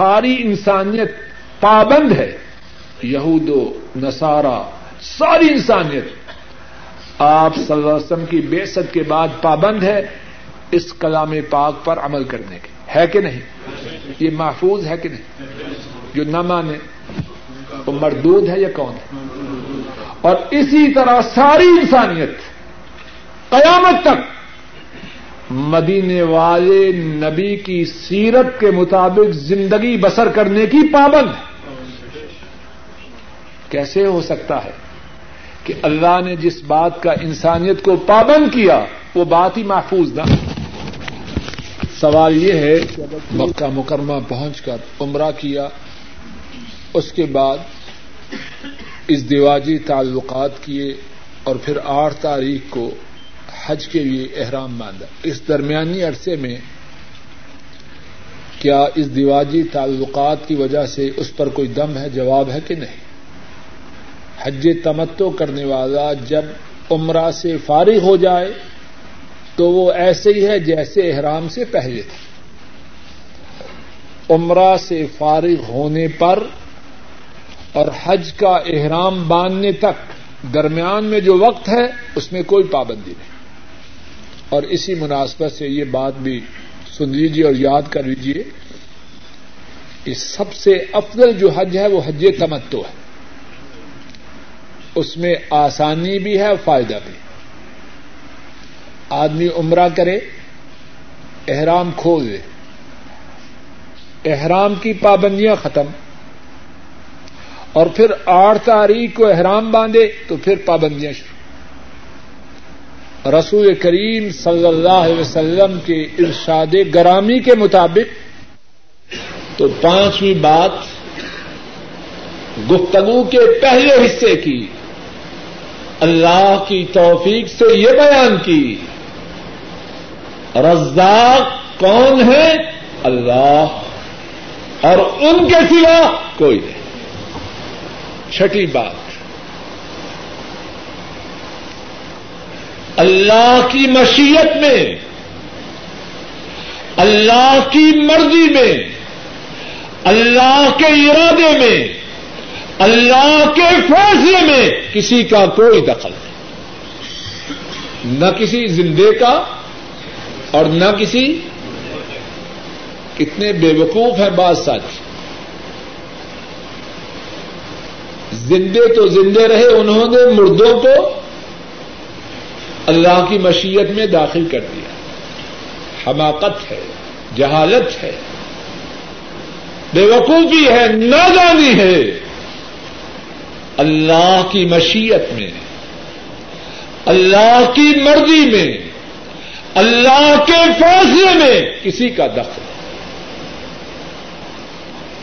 ساری انسانیت پابند ہے۔ یہود و نسارا ساری انسانیت۔ آپ صلی اللہ علیہ وسلم کی بے کے بعد پابند ہے اس کلام پاک پر عمل کرنے کی ہے کہ نہیں؟ یہ محفوظ ہے کہ نہیں؟ جو نہ مانے، وہ مردود ہے یا کون ہے؟ اور اسی طرح ساری انسانیت قیامت تک مدینے والے نبی کی سیرت کے مطابق زندگی بسر کرنے کی پابند کیسے ہو سکتا ہے کہ اللہ نے جس بات کا انسانیت کو پابند کیا، وہ بات ہی محفوظ نہ سوال یہ ہے کہ مکہ مکرمہ پہنچ کر عمرہ کیا، اس کے بعد اس دیواجی تعلقات کیے اور پھر آٹھ تاریخ کو حج کے لیے احرام باندھا اس درمیانی عرصے میں کیا اس دیواجی تعلقات کی وجہ سے اس پر کوئی دم ہے، جواب ہے کہ نہیں؟ حج تمتو کرنے والا جب عمرہ سے فارغ ہو جائے تو وہ ایسے ہی ہے جیسے احرام سے پہلے تھے عمرہ سے فارغ ہونے پر اور حج کا احرام باندھنے تک درمیان میں جو وقت ہے، اس میں کوئی پابندی نہیں۔ اور اسی مناسبت سے یہ بات بھی سن لیجیے اور یاد کر لیجیے کہ سب سے افضل جو حج ہے وہ حج تمتو ہے۔ اس میں آسانی بھی ہے اور فائدہ بھی۔ آدمی عمرہ کرے، احرام کھول دے احرام کی پابندیاں ختم۔ اور پھر آٹھ تاریخ کو احرام باندھے تو پھر پابندیاں شروع۔ رسول کریم صلی اللہ علیہ وسلم کے ارشاد گرامی کے مطابق تو پانچویں بات گفتگو کے پہلے حصے کی۔ اللہ کی توفیق سے یہ بیان کی۔ رزاق کون ہے؟ اللہ۔ اور ان کے سوا کوئی نہیں۔ چھٹی بات۔ اللہ کی مشیت میں، اللہ کی مرضی میں، اللہ کے ارادے میں، اللہ کے فیصلے میں کسی کا کوئی دخل نہیں۔ نہ کسی زندے کا اور نہ کسی کتنے بے وقوف ہے بات سچ زندے تو زندے رہے، انہوں نے مردوں کو اللہ کی مشیت میں داخل کر دیا حماقت ہے، جہالت ہے۔ بے وقوفی ہے، نادانی ہے۔ اللہ کی مشیت میں، اللہ کی مرضی میں، اللہ کے فیصلے میں کسی کا دخل۔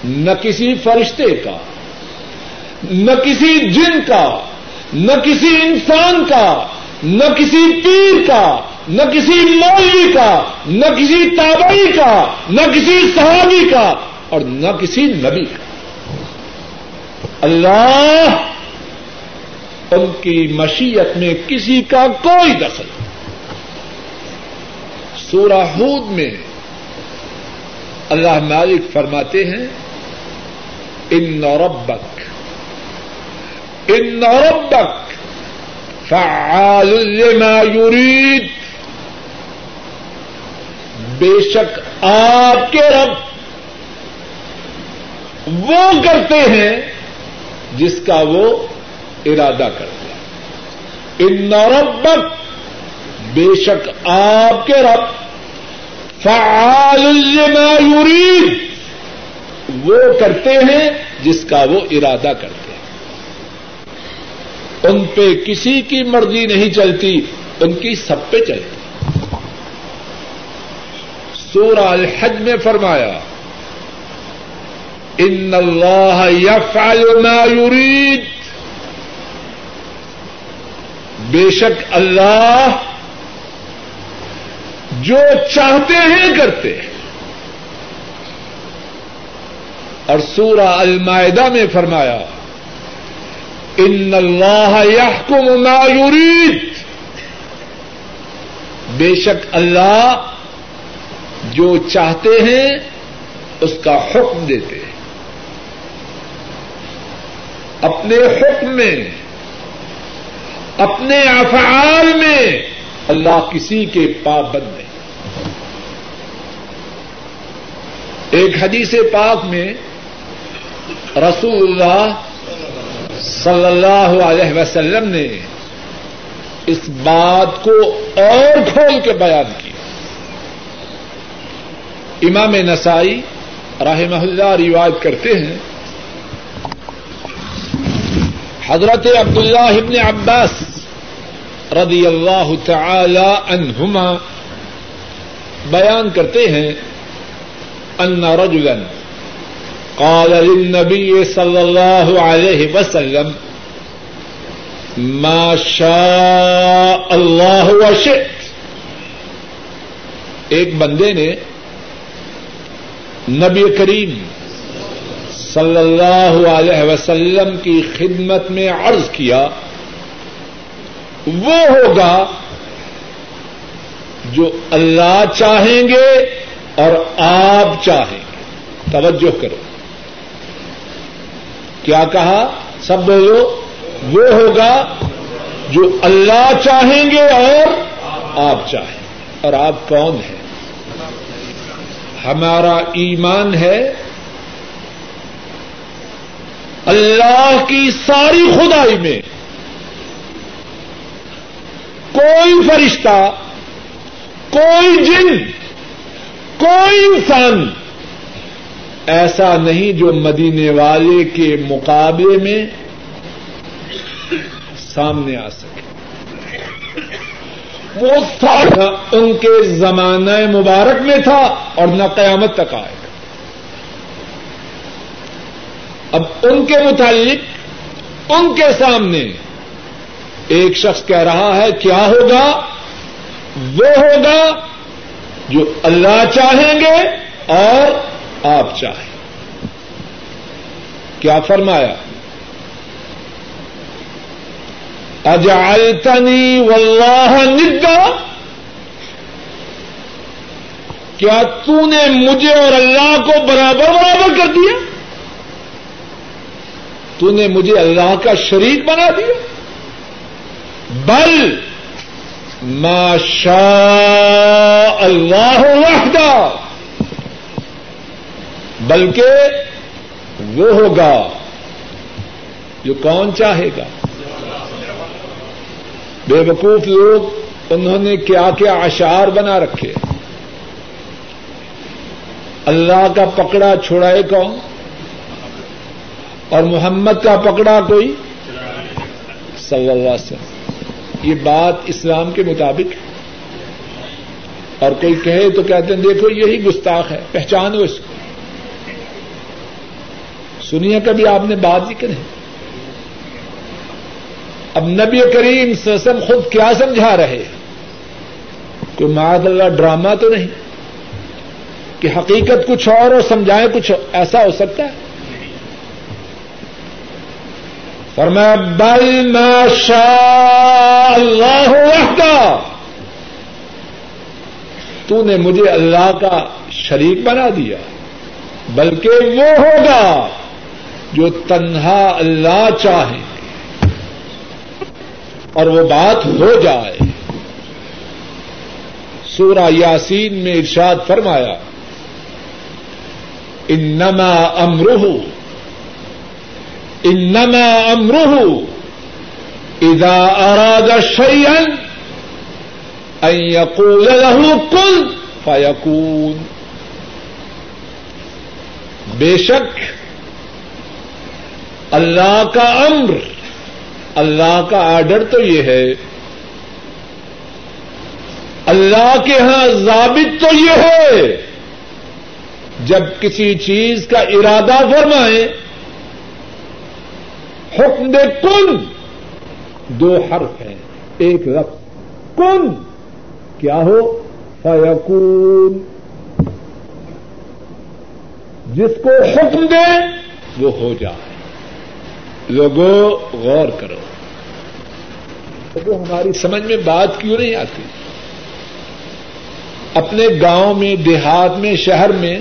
نہ کسی فرشتے کا، نہ کسی جن کا، نہ کسی انسان کا۔ نہ کسی پیر کا، نہ کسی مولوی کا، نہ کسی تابعی کا، نہ کسی صحابی کا اور نہ کسی نبی کا۔ اللہ ان کی مشیت میں کسی کا کوئی دخل سورہ ہود میں اللہ مالک فرماتے ہیں، ان ربک ان ربک فعال لما يريد. بے شک آپ کے رب وہ کرتے ہیں جس کا وہ ارادہ کرتے ہیں. ان ربک بے شک آپ کے رب فعال لما يريد وہ کرتے ہیں جس کا وہ ارادہ کرتے ہیں. ان پہ کسی کی مرضی نہیں چلتی، ان کی سب پہ چلتی۔ سورہ الحج میں فرمایا، ان اللہ یفعل ما یرید۔ بے شک اللہ جو چاہتے ہیں کرتے ہیں۔ اور سورہ المائدہ میں فرمایا ان اللہ يحكم ما يريد. بے شک اللہ جو چاہتے ہیں اس کا حکم دیتے ہیں۔ اپنے حکم میں، اپنے افعال میں اللہ کسی کے پابند نہیں۔ ایک حدیث پاک میں رسول اللہ صلی اللہ علیہ وسلم نے اس بات کو اور کھول کے بیان کیا۔ امام نسائی رحمہ اللہ روایت کرتے ہیں، حضرت عبداللہ ابن عباس رضی اللہ تعالی عنہما بیان کرتے ہیں، ان رجلا قال للنبي صلى الله عليه وسلم ما شاء الله وشئت. ایک بندے نے نبی کریم صلی اللہ علیہ وسلم کی خدمت میں عرض کیا، وہ ہوگا جو اللہ چاہیں گے اور آپ چاہیں گے۔ توجہ کرو۔ کیا کہا؟ سب بولو وہ ہوگا جو اللہ چاہیں گے اور آپ چاہیں۔ اور آپ کون ہیں؟ ہمارا ایمان ہے اللہ کی ساری خدائی میں۔ کوئی فرشتہ، کوئی جن، کوئی انسان ایسا نہیں جو مدینے والے کے مقابلے میں سامنے آ سکے۔ وہ سارا ان کے زمانہ مبارک میں تھا اور نہ قیامت تک آئے گا۔ اب ان کے متعلق، ان کے سامنے ایک شخص کہہ رہا ہے، کیا ہوگا؟ وہ ہوگا جو اللہ چاہیں گے اور آپ چاہیں۔ کیا فرمایا؟ اجعلتنی واللہ ندا۔ کیا تو نے مجھے اور اللہ کو برابر برابر کر دیا؟ تو نے مجھے اللہ کا شریک بنا دیا؟ بل ما شاء اللہ وحدہ۔ بلکہ وہ ہوگا جو کون چاہے گا۔ بے وقوف لوگ انہوں نے کیا کیا اشعار بنا رکھے۔ اللہ کا پکڑا چھڑائے کون؟ اور محمد کا پکڑا کوئی؟ صلی اللہ علیہ وسلم۔ یہ بات اسلام کے مطابق ہے۔ اور کوئی کہے تو کہتے ہیں، دیکھو یہی گستاخ ہے، پہچانو اس کو۔ سنیے کبھی آپ نے بات ذکر ہے؟ اب نبی کریم سسم خود کیا سمجھا رہے کوئی معاذ اللہ ڈرامہ تو نہیں؟ کہ حقیقت کچھ اور اور سمجھائیں کچھ ایسا ہو سکتا ہے؟ فرمایا، بل ما شاء اللہ وحدہ۔ تو نے مجھے اللہ کا شریک بنا دیا، بلکہ وہ ہوگا۔ جو تنہا اللہ چاہے اور وہ بات ہو جائے۔ سورہ یاسین میں ارشاد فرمایا، انما امرہ انما امرہ، اذا اراد شيئا ان يقول له كن فيكون بے شک اللہ کا امر۔ اللہ کا آرڈر تو یہ ہے۔ اللہ کے ہاں ضابط تو یہ ہے۔ جب کسی چیز کا ارادہ فرمائے حکم دے کن۔ دو حرف ہیں۔ ایک لفظ کن۔ کیا ہو؟ فیقون جس کو حکم دے، وہ ہو جائے۔ لوگوں غور کرو۔ تو ہماری سمجھ میں بات کیوں نہیں آتی؟ اپنے گاؤں میں، دیہات میں، شہر میں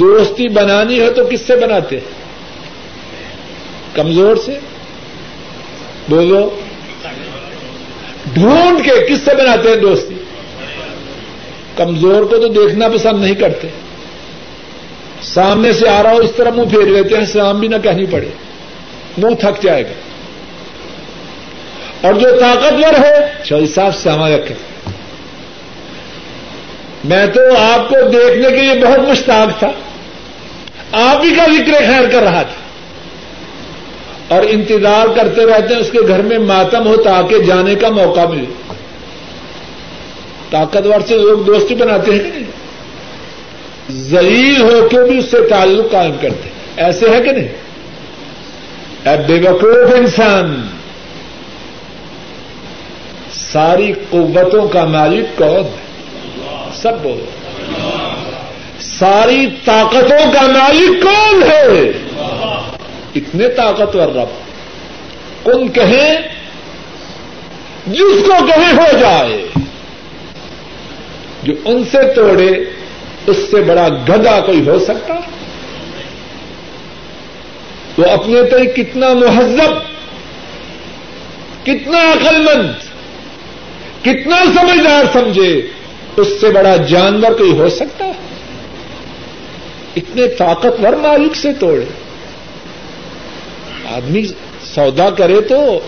دوستی بنانی ہو تو کس سے بناتے؟ کمزور سے؟ بولو۔ ڈھونڈ کے کس سے بناتے ہیں دوستی؟ کمزور کو تو دیکھنا پسند نہیں کرتے۔ سامنے سے آ رہا ہو، اس طرح منہ پھیر لیتے ہیں سلام بھی نہ کہنی پڑے۔ منہ تھک جائے گا۔ اور جو طاقتور ہے، شاہی صاحب ساما رکھے میں تو آپ کو دیکھنے کے لیے بہت مشتاق تھا۔ آپ ہی کا ذکر خیر کر رہا تھا۔ اور انتظار کرتے رہتے ہیں، اس کے گھر میں ماتم ہو تاکہ جانے کا موقع ملے۔ طاقتور سے لوگ دوستی بناتے ہیں کہ نہیں؟ ذلیل ہو کے بھی اس سے تعلق قائم کرتے ہیں۔ ایسے ہے کہ نہیں؟ اے بے وقوف انسان، ساری قوتوں کا مالک کون ہے؟ سب بولو ساری طاقتوں کا مالک کون ہے؟ اتنے طاقتور رب۔ کن کہیں، جس کو کہیں ہو جائے، جو ان سے توڑے اس سے بڑا گدا کوئی ہو سکتا؟ وہ اپنے تو کتنا مہذب، کتنا عقل مند کتنا سمجھدار سمجھے، اس سے بڑا جانور کوئی ہو سکتا؟ اتنے طاقتور مالک سے توڑے۔ آدمی سودا کرے تو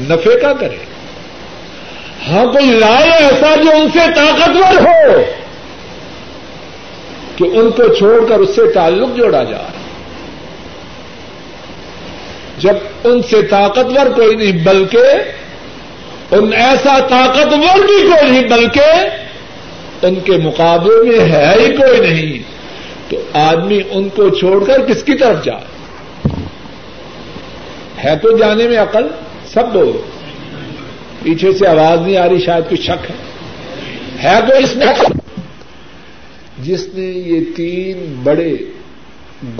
نفے کا کرے۔ ہاں کوئی لائے ایسا جو ان سے طاقتور ہو؟ کہ ان کو چھوڑ کر اس سے تعلق جوڑا جائے جب ان سے طاقتور کوئی نہیں، بلکہ ان ایسا طاقتور بھی کوئی نہیں، بلکہ ان کے مقابلے میں ہے ہی کوئی نہیں۔ تو آدمی ان کو چھوڑ کر کس کی طرف جائے ہے تو جانے میں عقل، سب بولو۔ پیچھے سے آواز نہیں آ رہی، شاید کچھ شک ہے۔ ہے تو اس میں۔ جس نے یہ تین بڑے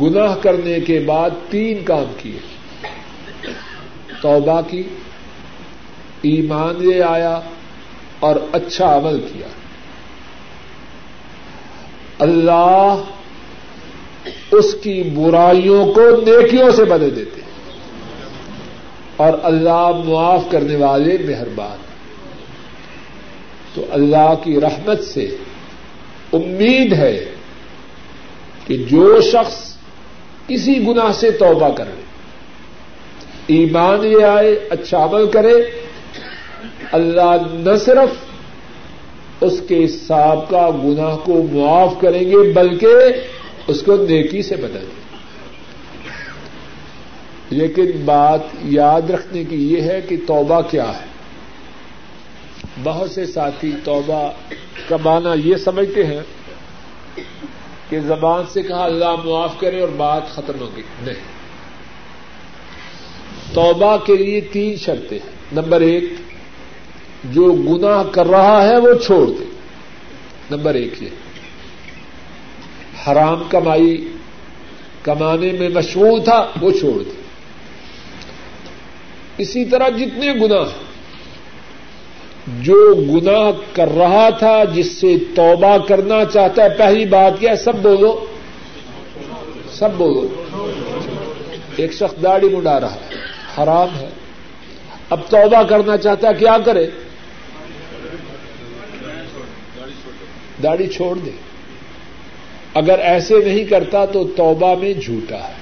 گناہ کرنے کے بعد تین کام کیے۔ توبہ کی، ایمان لے آیا اور اچھا عمل کیا۔ اللہ اس کی برائیوں کو نیکیوں سے بدل دیتے اور اللہ معاف کرنے والے مہربان۔ تو اللہ کی رحمت سے امید ہے کہ جو شخص کسی گناہ سے توبہ کرے ایمان یہ آئے اچھا عمل کرے، اللہ نہ صرف اس کے سابقہ گناہ کو معاف کریں گے، بلکہ اس کو نیکی سے بدل دیں لیکن بات یاد رکھنے کی یہ ہے کہ توبہ کیا ہے؟ بہت سے ساتھی توبہ کا معنی یہ سمجھتے ہیں کہ زبان سے کہا اللہ معاف کرے اور بات ختم ہوگی نہیں۔ توبہ کے لیے تین شرطیں ہیں۔ نمبر ایک، جو گناہ کر رہا ہے وہ چھوڑ دے۔ نمبر ایک یہ۔ حرام کمائی کمانے میں مشغول تھا وہ چھوڑ دے۔ اسی طرح جتنے گنا جو گنا کر رہا تھا جس سے توبہ کرنا چاہتا ہے، پہلی بات کیا سب بولو۔ سب بولو۔ ایک شخص داڑھی مڈا رہا ہے۔ حرام ہے۔ اب توبہ کرنا چاہتا ہے، کیا کرے؟ داڑھی چھوڑ دے۔ اگر ایسے نہیں کرتا تو توبہ میں جھوٹا ہے۔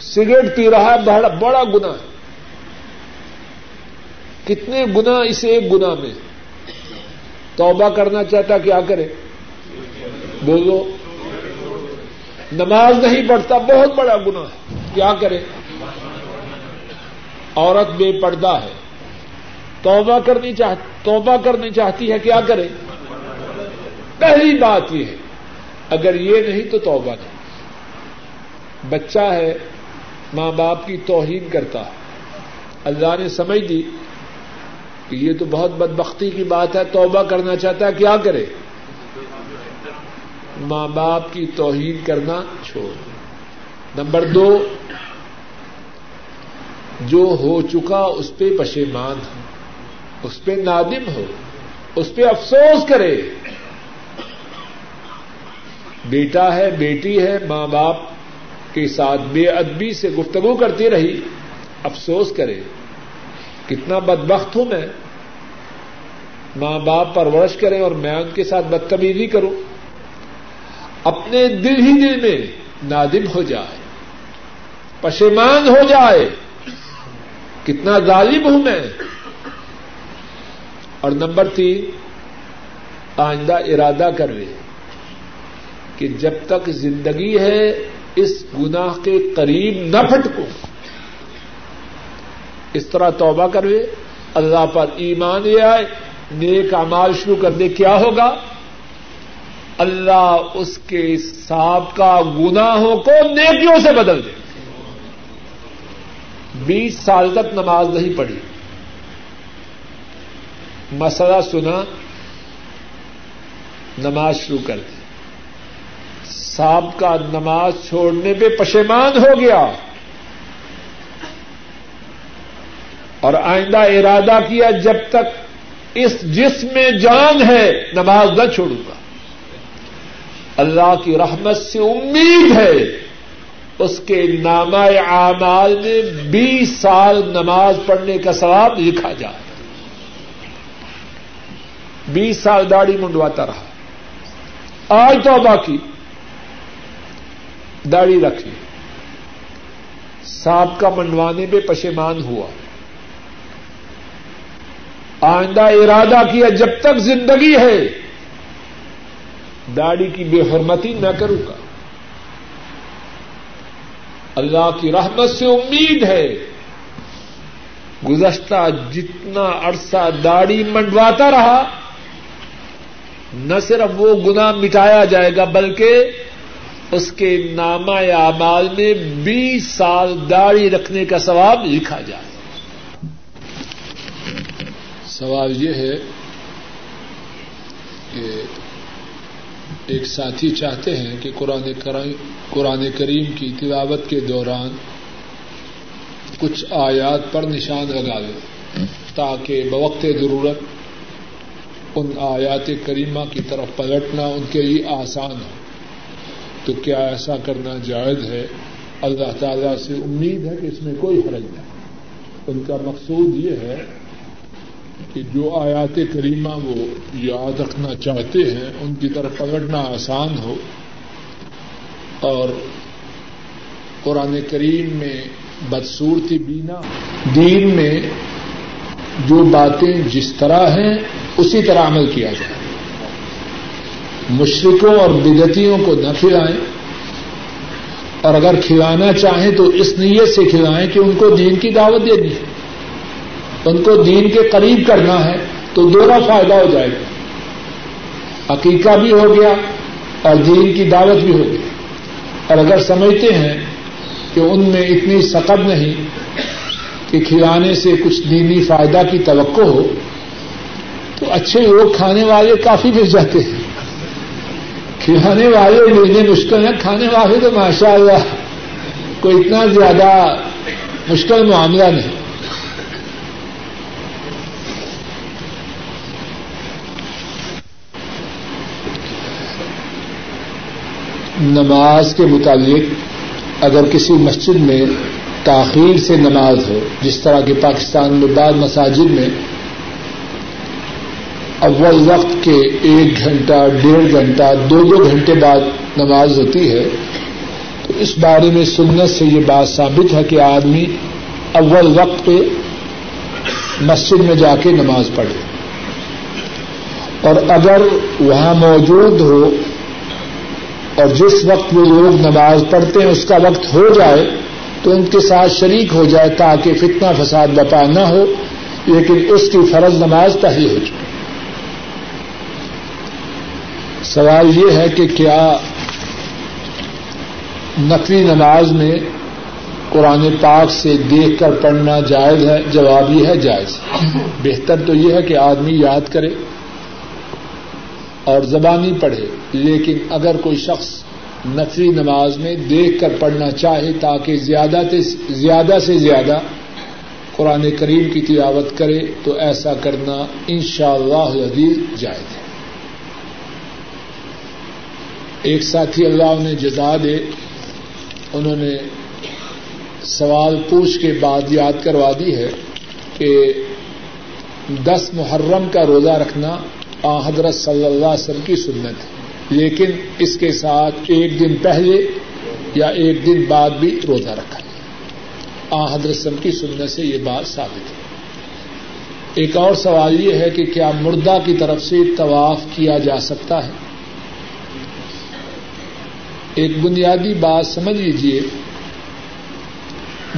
سگریٹ پی رہا ہے، بڑا بڑا گنا ہے۔ کتنے گنا اس ایک گنا میں۔ توبہ کرنا چاہتا کیا کرے؟ بولو۔ نماز نہیں پڑھتا، بہت بڑا گنا ہے۔ کیا کرے؟ عورت بے پردہ ہے۔ توبہ کرنی چاہ، توبہ کرنی چاہتی ہے کیا کرے؟ پہلی بات یہ ہے، اگر یہ نہیں تو توبہ نہیں۔ بچہ ہے، ماں باپ کی توہین کرتا ہے۔ اللہ نے سمجھ دی کہ یہ تو بہت بدبختی کی بات ہے، توبہ کرنا چاہتا ہے، کیا کرے؟ ماں باپ کی توہین کرنا چھوڑ۔ نمبر دو، جو ہو چکا اس پہ پشیمان ہو اس پہ نادم ہو، اس پہ افسوس کرے۔ بیٹا ہے، بیٹی ہے، ماں باپ کے ساتھ بے ادبی سے گفتگو کرتی رہی، افسوس کرے۔ کتنا بدبخت ہوں میں، ماں باپ پرورش کریں اور میں ان کے ساتھ بدتمیزی کروں۔ اپنے دل ہی دل میں نادم ہو جائے، پشیمان ہو جائے۔ کتنا غالب ہوں میں۔ اور نمبر تین، آئندہ ارادہ کر لے کہ جب تک زندگی ہے، اس گناہ کے قریب نہ پھٹکو اس طرح توبہ کروے، اللہ پر ایمان لے آئے، نیک امال شروع کر دے کیا ہوگا؟ اللہ اس کے سابقہ گناہوں کو نیکیوں سے بدل دے۔ بیس سال تک نماز نہیں پڑھی۔ مسئلہ سنا، نماز شروع کر دی۔ سابقہ نماز چھوڑنے پہ پشیمان ہو گیا۔ اور آئندہ ارادہ کیا جب تک اس جسم میں جان ہے، نماز نہ چھوڑوں گا۔ اللہ کی رحمت سے امید ہے، اس کے نامہ اعمال میں بیس سال نماز پڑھنے کا ثواب لکھا جائے۔ بیس سال داڑھی منڈواتا رہا۔ آج تو باقی داڑھی رکھ لی۔ سانپ کا منڈوانے پہ پشیمان ہوا۔ آئندہ ارادہ کیا، جب تک زندگی ہے، داڑھی کی بے حرمتی نہ کروں گا۔ اللہ کی رحمت سے امید ہے، گزشتہ جتنا عرصہ داڑھی منڈواتا رہا، نہ صرف وہ گنا مٹایا جائے گا، بلکہ اس کے نامہ اعمال میں بیس سال داڑھی رکھنے کا ثواب لکھا جائے۔ سوال یہ ہے کہ ایک ساتھی چاہتے ہیں کہ قرآن قرآن کریم کی تلاوت کے دوران کچھ آیات پر نشان لگا دے تاکہ بوقت ضرورت ان آیات کریمہ کی طرف پلٹنا ان کے لیے آسان ہو۔ تو کیا ایسا کرنا جائز ہے؟ اللہ تعالی سے امید ہے کہ اس میں کوئی حرج نہیں۔ ان کا مقصود یہ ہے کہ جو آیات کریمہ وہ یاد رکھنا چاہتے ہیں، ان کی طرف پکڑنا آسان ہو۔ اور قرآن کریم میں بدسورتی بینا، دین میں جو باتیں جس طرح ہیں، اسی طرح عمل کیا جائے۔ مشرقوں اور بدتیوں کو نہ کھلائیں۔ اور اگر کھلانا چاہیں تو اس نیت سے کھلائیں کہ ان کو دین کی دعوت دینی ہے۔ ان کو دین کے قریب کرنا ہے تو دونوں فائدہ ہو جائے گا۔ عقیقہ بھی ہو گیا اور دین کی دعوت بھی ہو گئی۔ اور اگر سمجھتے ہیں کہ ان میں اتنی سقب نہیں کہ کھلانے سے کچھ دینی فائدہ کی توقع ہو، تو اچھے لوگ کھانے والے کافی مل جاتے ہیں۔ کھلانے والے ملنے مشکل ہیں، کھانے والے تو ماشاء اللہ کوئی اتنا زیادہ مشکل معاملہ نہیں۔ نماز کے متعلق اگر کسی مسجد میں تاخیر سے نماز ہو، جس طرح کہ پاکستان میں بعض مساجد میں اول وقت کے ایک گھنٹہ، ڈیڑھ گھنٹہ، دو دو گھنٹے بعد نماز ہوتی ہے، تو اس بارے میں سنت سے یہ بات ثابت ہے کہ آدمی اول وقت پہ مسجد میں جا کے نماز پڑھے۔ اور اگر وہاں موجود ہو اور جس وقت وہ لوگ نماز پڑھتے ہیں، اس کا وقت ہو جائے تو ان کے ساتھ شریک ہو جائے تاکہ فتنہ فساد بپا نہ ہو، لیکن اس کی فرض نماز پہلے ہو چکی۔ سوال یہ ہے کہ کیا نقوی نماز میں قرآن پاک سے دیکھ کر پڑھنا جائز ہے؟ جواب یہ ہے جائز۔ بہتر تو یہ ہے کہ آدمی یاد کرے۔ اور زبانی پڑھے، لیکن اگر کوئی شخص نفری نماز میں دیکھ کر پڑھنا چاہے تاکہ زیادہ زیادہ سے زیادہ قرآن کریم کی تلاوت کرے، تو ایسا کرنا ان شاء اللہ عزیز جائز ہے۔ ایک ساتھی اللہ نے جزا دے، انہوں نے سوال پوچھ کے بعد یاد کروا دی ہے کہ دس محرم کا روزہ رکھنا آ، حضرت صلی اللہ علیہ وسلم کی سنت۔ ہے لیکن اس کے ساتھ ایک دن پہلے یا ایک دن بعد بھی روزہ رکھا۔ آ، حضرت وسلم کی سنت سے یہ بات ثابت ہے۔ ایک اور سوال یہ ہے کہ کیا مردہ کی طرف سے طواف کیا جا سکتا ہے؟ ایک بنیادی بات سمجھ لیجیے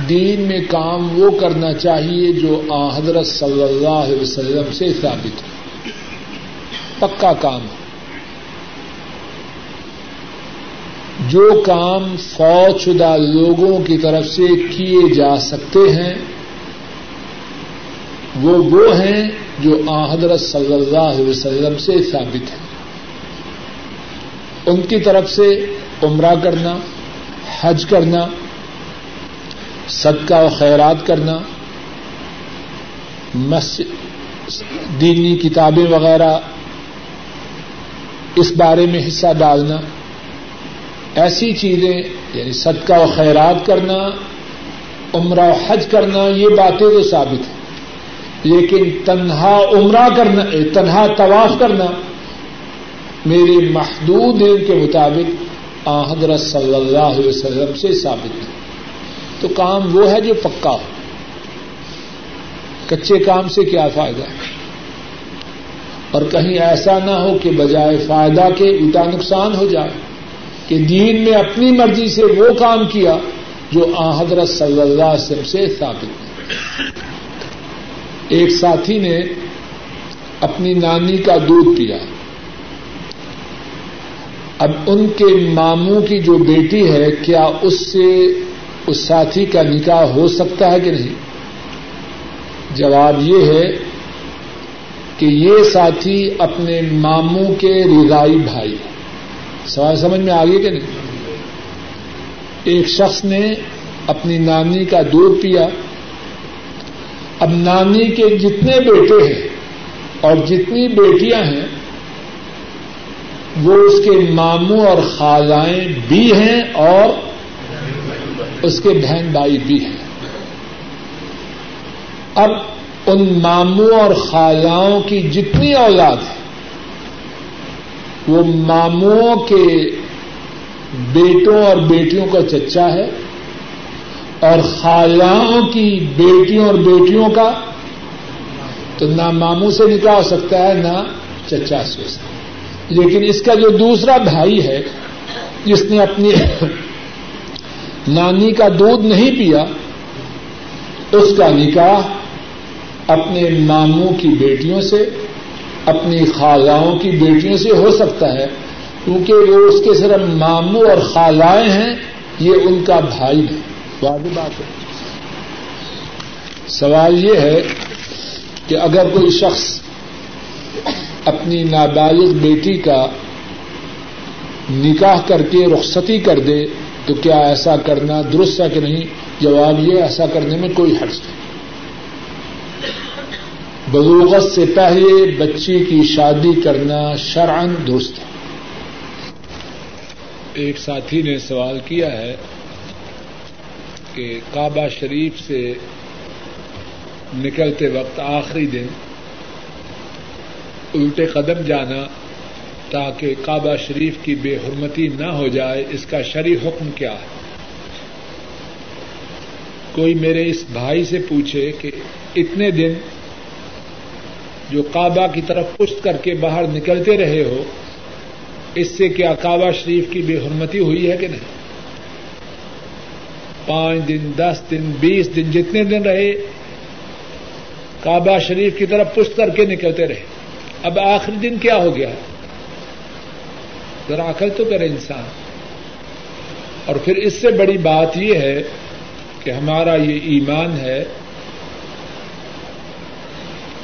دین میں کام وہ کرنا چاہیے جو آ، حضرت صلی اللہ علیہ وسلم سے ثابت ہو۔ پکا کام جو کام فوج شدہ لوگوں کی طرف سے کیے جا سکتے ہیں، وہ وہ ہیں جو حضرت صلی اللہ علیہ وسلم سے ثابت ہیں۔ ان کی طرف سے عمرہ کرنا، حج کرنا، صدقہ و خیرات کرنا دینی کتابیں وغیرہ اس بارے میں حصہ ڈالنا، ایسی چیزیں یعنی صدقہ و خیرات کرنا، عمرہ و حج کرنا، یہ باتیں تو ثابت ہیں۔ لیکن تنہا عمرہ کرنا تنہا طواف کرنا، میرے محدود دین کے مطابق آ حضرت صلی اللہ علیہ وسلم سے ثابت ہے تو کام وہ ہے جو پکا ہو۔ کچے کام سے کیا فائدہ اور کہیں ایسا نہ ہو کہ بجائے فائدہ کے اٹا نقصان ہو جائے کہ دین میں اپنی مرضی سے وہ کام کیا جو آ حضرت صلی اللہ علیہ وسلم سے ثابت ایک ساتھی نے اپنی نانی کا دودھ پیا۔ اب ان کے ماموں کی جو بیٹی ہے، کیا اس سے اس ساتھی کا نکاح ہو سکتا ہے کہ نہیں؟ جواب یہ ہے کہ یہ ساتھی اپنے ماموں کے رضائی بھائی سوال سمجھ میں آگے کہ نہیں؟ ایک شخص نے اپنی نانی کا دودھ پیا۔ اب نانی کے جتنے بیٹے ہیں اور جتنی بیٹیاں ہیں، وہ اس کے ماموں اور خالائیں بھی ہیں اور اس کے بہن بھائی بھی ہیں۔ اب ان ماموں اور خالاؤں کی جتنی اولاد ہے، وہ ماموں کے بیٹوں اور بیٹیوں کا چچا ہے اور خالاؤں کی بیٹیوں اور بیٹیوں کا، تو نہ ماموں سے نکاح ہو سکتا ہے، نہ چچا سے ہو سکتا ہے۔ لیکن اس کا جو دوسرا بھائی ہے، جس نے اپنی نانی کا دودھ نہیں پیا، اس کا نکاح اپنے ماموں کی بیٹیوں سے، اپنی خالاؤں کی بیٹیوں سے ہو سکتا ہے، کیونکہ وہ اس کے صرف ماموں اور خالائیں ہیں، یہ ان کا بھائی ہے واضح بات ہے۔ سوال یہ ہے کہ اگر کوئی شخص اپنی نابالغ بیٹی کا نکاح کر کے رخصتی کر دے، تو کیا ایسا کرنا درست ہے کہ نہیں؟ جواب یہ ایسا کرنے میں کوئی حرض نہیں۔ بلوغت سے پہلے بچی کی شادی کرنا شرعن درست ہے۔ ایک ساتھی نے سوال کیا ہے کہ کعبہ شریف سے نکلتے وقت آخری دن الٹے قدم جانا تاکہ کعبہ شریف کی بے حرمتی نہ ہو جائے، اس کا شرع حکم کیا ہے؟ کوئی میرے اس بھائی سے پوچھے کہ اتنے دن جو کعبہ کی طرف پشت کر کے باہر نکلتے رہے ہو، اس سے کیا کعبہ شریف کی بے حرمتی ہوئی ہے کہ نہیں؟ پانچ دن، دس دن، بیس دن، جتنے دن رہے، کعبہ شریف کی طرف پشت کر کے نکلتے رہے۔ اب آخری دن کیا ہو گیا؟ ذرا عقل تو کرے انسان۔ اور پھر اس سے بڑی بات یہ ہے کہ ہمارا یہ ایمان ہے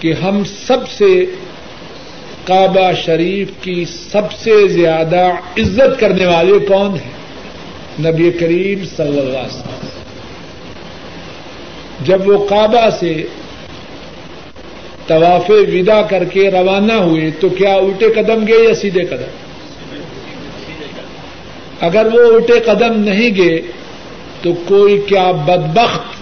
کہ ہم سب سے کعبہ شریف کی سب سے زیادہ عزت کرنے والے کون ہیں؟ نبی کریم صلی اللہ علیہ وسلم۔ جب وہ کعبہ سے طواف ودا کر کے روانہ ہوئے تو کیا الٹے قدم گئے یا سیدھے قدم؟ اگر وہ الٹے قدم نہیں گے تو کوئی کیا بدبخت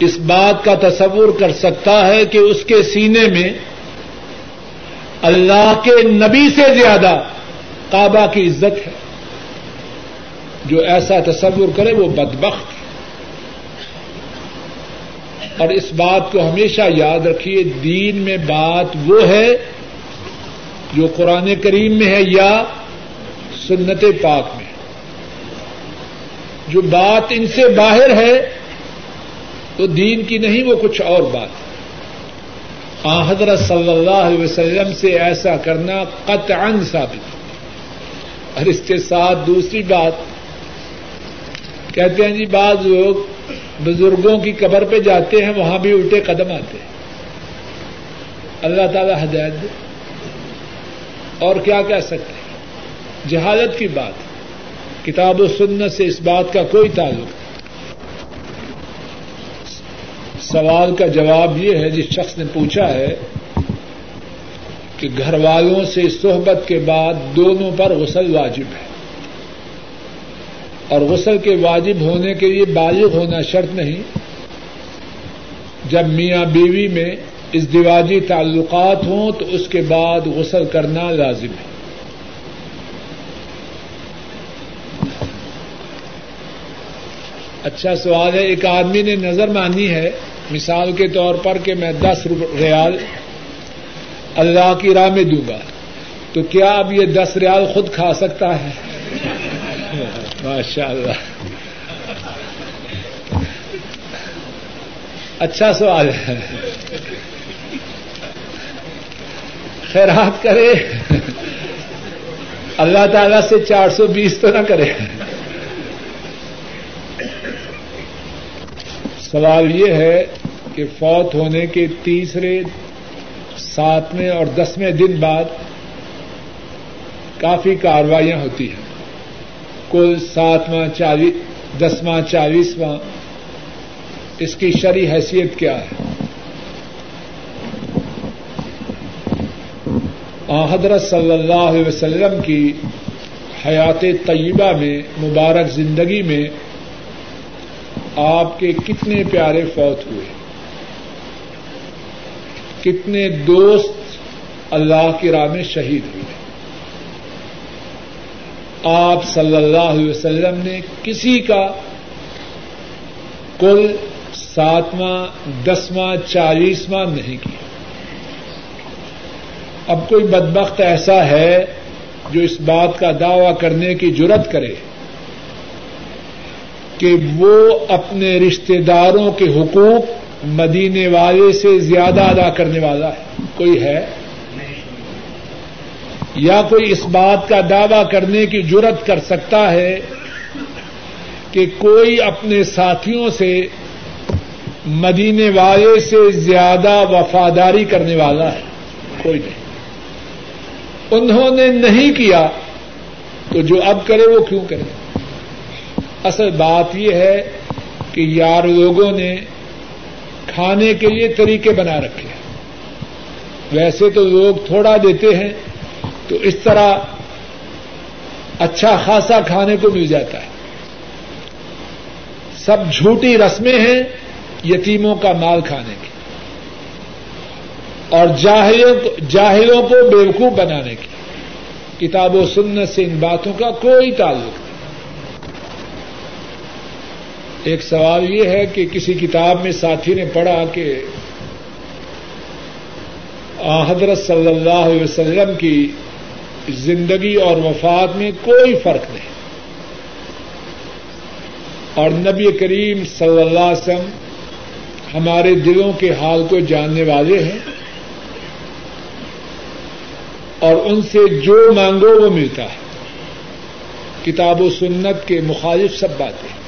اس بات کا تصور کر سکتا ہے کہ اس کے سینے میں اللہ کے نبی سے زیادہ کعبہ کی عزت ہے۔ جو ایسا تصور کرے وہ بدبخت ہے۔ اور اس بات کو ہمیشہ یاد رکھیے، دین میں بات وہ ہے جو قرآن کریم میں ہے یا سنت پاک میں۔ جو بات ان سے باہر ہے تو دین کی نہیں، وہ کچھ اور بات۔ آ، حضرت صلی اللہ علیہ وسلم سے ایسا کرنا قطعا ثابت۔ اور اس کے ساتھ دوسری بات۔ کہتے ہیں جی بعض لوگ بزرگوں کی قبر پہ جاتے ہیں، وہاں بھی الٹے قدم آتے ہیں۔ اللہ تعالی ہدایت دے۔ اور کیا کہہ سکتے ہیں؟ جہالت کی بات۔ کتاب و سنت سے اس بات کا کوئی تعلق نہیں۔ سوال کا جواب یہ ہے، جس شخص نے پوچھا ہے کہ گھر والوں سے صحبت کے بعد دونوں پر غسل واجب ہے۔ اور غسل کے واجب ہونے کے لیے بالغ ہونا شرط نہیں۔ جب میاں بیوی میں اس دیواجی تعلقات ہوں تو اس کے بعد غسل کرنا لازم ہے۔ اچھا سوال ہے، ایک آدمی نے نظر مانی ہے مثال کے طور پر کہ میں دس ریال اللہ کی راہ میں دوں گا، تو کیا اب یہ دس ریال خود کھا سکتا ہے؟ ماشاء اللہ اچھا سوال ہے۔ خیرات کرے اللہ تعالی سے چار سو بیس تو نہ کرے سوال یہ ہے کہ فوت ہونے کے تیسرے ساتویں اور دسویں دن بعد کافی کاروائیاں ہوتی ہیں۔ کل ساتواں، چالیس، دسواں، چالیسواں، اس کی شری حیثیت کیا ہے؟ حضرت صلی اللہ علیہ وسلم کی حیات طیبہ میں، مبارک زندگی میں آپ کے کتنے پیارے فوت ہوئے کتنے دوست اللہ کی راہ میں شہید ہوئے آپ صلی اللہ علیہ وسلم نے کسی کا کل ساتواں، دسواں، چالیسواں نہیں کیا۔ اب کوئی بدبخت ایسا ہے جو اس بات کا دعوی کرنے کی جرت کرے۔ کہ وہ اپنے رشتے داروں کے حقوق مدینے والے سے زیادہ ادا کرنے والا ہے۔ کوئی ہے؟ یا کوئی اس بات کا دعوی کرنے کی جرت کر سکتا ہے کہ کوئی اپنے ساتھیوں سے مدینے والے سے زیادہ وفاداری کرنے والا ہے؟ کوئی نہیں۔ انہوں نے نہیں کیا تو جو اب کرے وہ کیوں کرے؟ اصل بات یہ ہے کہ یار لوگوں نے کھانے کے لیے طریقے بنا رکھے ہیں۔ ویسے تو لوگ تھوڑا دیتے ہیں تو اس طرح اچھا خاصا کھانے کو مل جاتا ہے۔ سب جھوٹی رسمیں ہیں یتیموں کا مال کھانے کی۔ اور جاہلوں کو بیوقوف بنانے کی۔ کتاب و سنت سے ان باتوں کا کوئی تعلق نہیں۔ ایک سوال یہ ہے کہ کسی کتاب میں ساتھی نے پڑھا کہ حضرت صلی اللہ علیہ وسلم کی زندگی اور وفات میں کوئی فرق نہیں۔ اور نبی کریم صلی اللہ علیہ وسلم ہمارے دلوں کے حال کو جاننے والے ہیں۔ اور ان سے جو مانگو وہ ملتا ہے۔ کتاب و سنت کے مخالف سب باتیں۔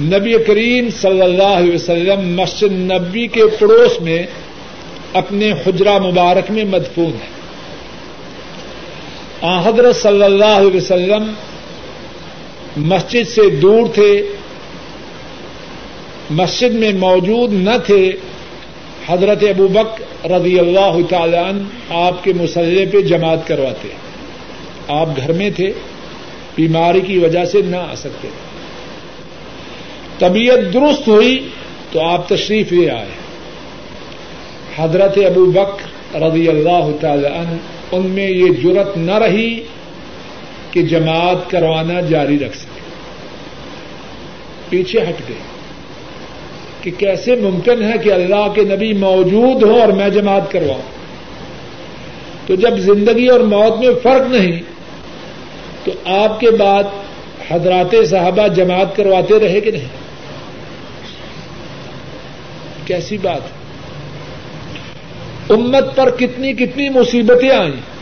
نبی کریم صلی اللہ علیہ وسلم مسجد نبی کے پڑوس میں اپنے حجرہ مبارک میں مدفون ہے حضرت صلی اللہ علیہ وسلم مسجد سے دور تھے۔ مسجد میں موجود نہ تھے۔ حضرت ابو بک رضی اللہ تعالی آپ کے مسئلے پہ جماعت کرواتے۔ آپ گھر میں تھے۔ بیماری کی وجہ سے نہ آ سکتے۔ طبیعت درست ہوئی تو آپ تشریف لے آئے۔ حضرت ابو بک رضی اللہ تعالی عنہ، ان میں یہ جرت نہ رہی کہ جماعت کروانا جاری رکھ سکے۔ پیچھے ہٹ گئے۔ کہ کیسے ممکن ہے کہ اللہ کے نبی موجود ہو اور میں جماعت کرواؤں؟ تو جب زندگی اور موت میں فرق نہیں، تو آپ کے بعد حضرات صحابہ جماعت کرواتے رہے کہ نہیں؟ کیسی بات امت پر کتنی کتنی مصیبتیں آئیں۔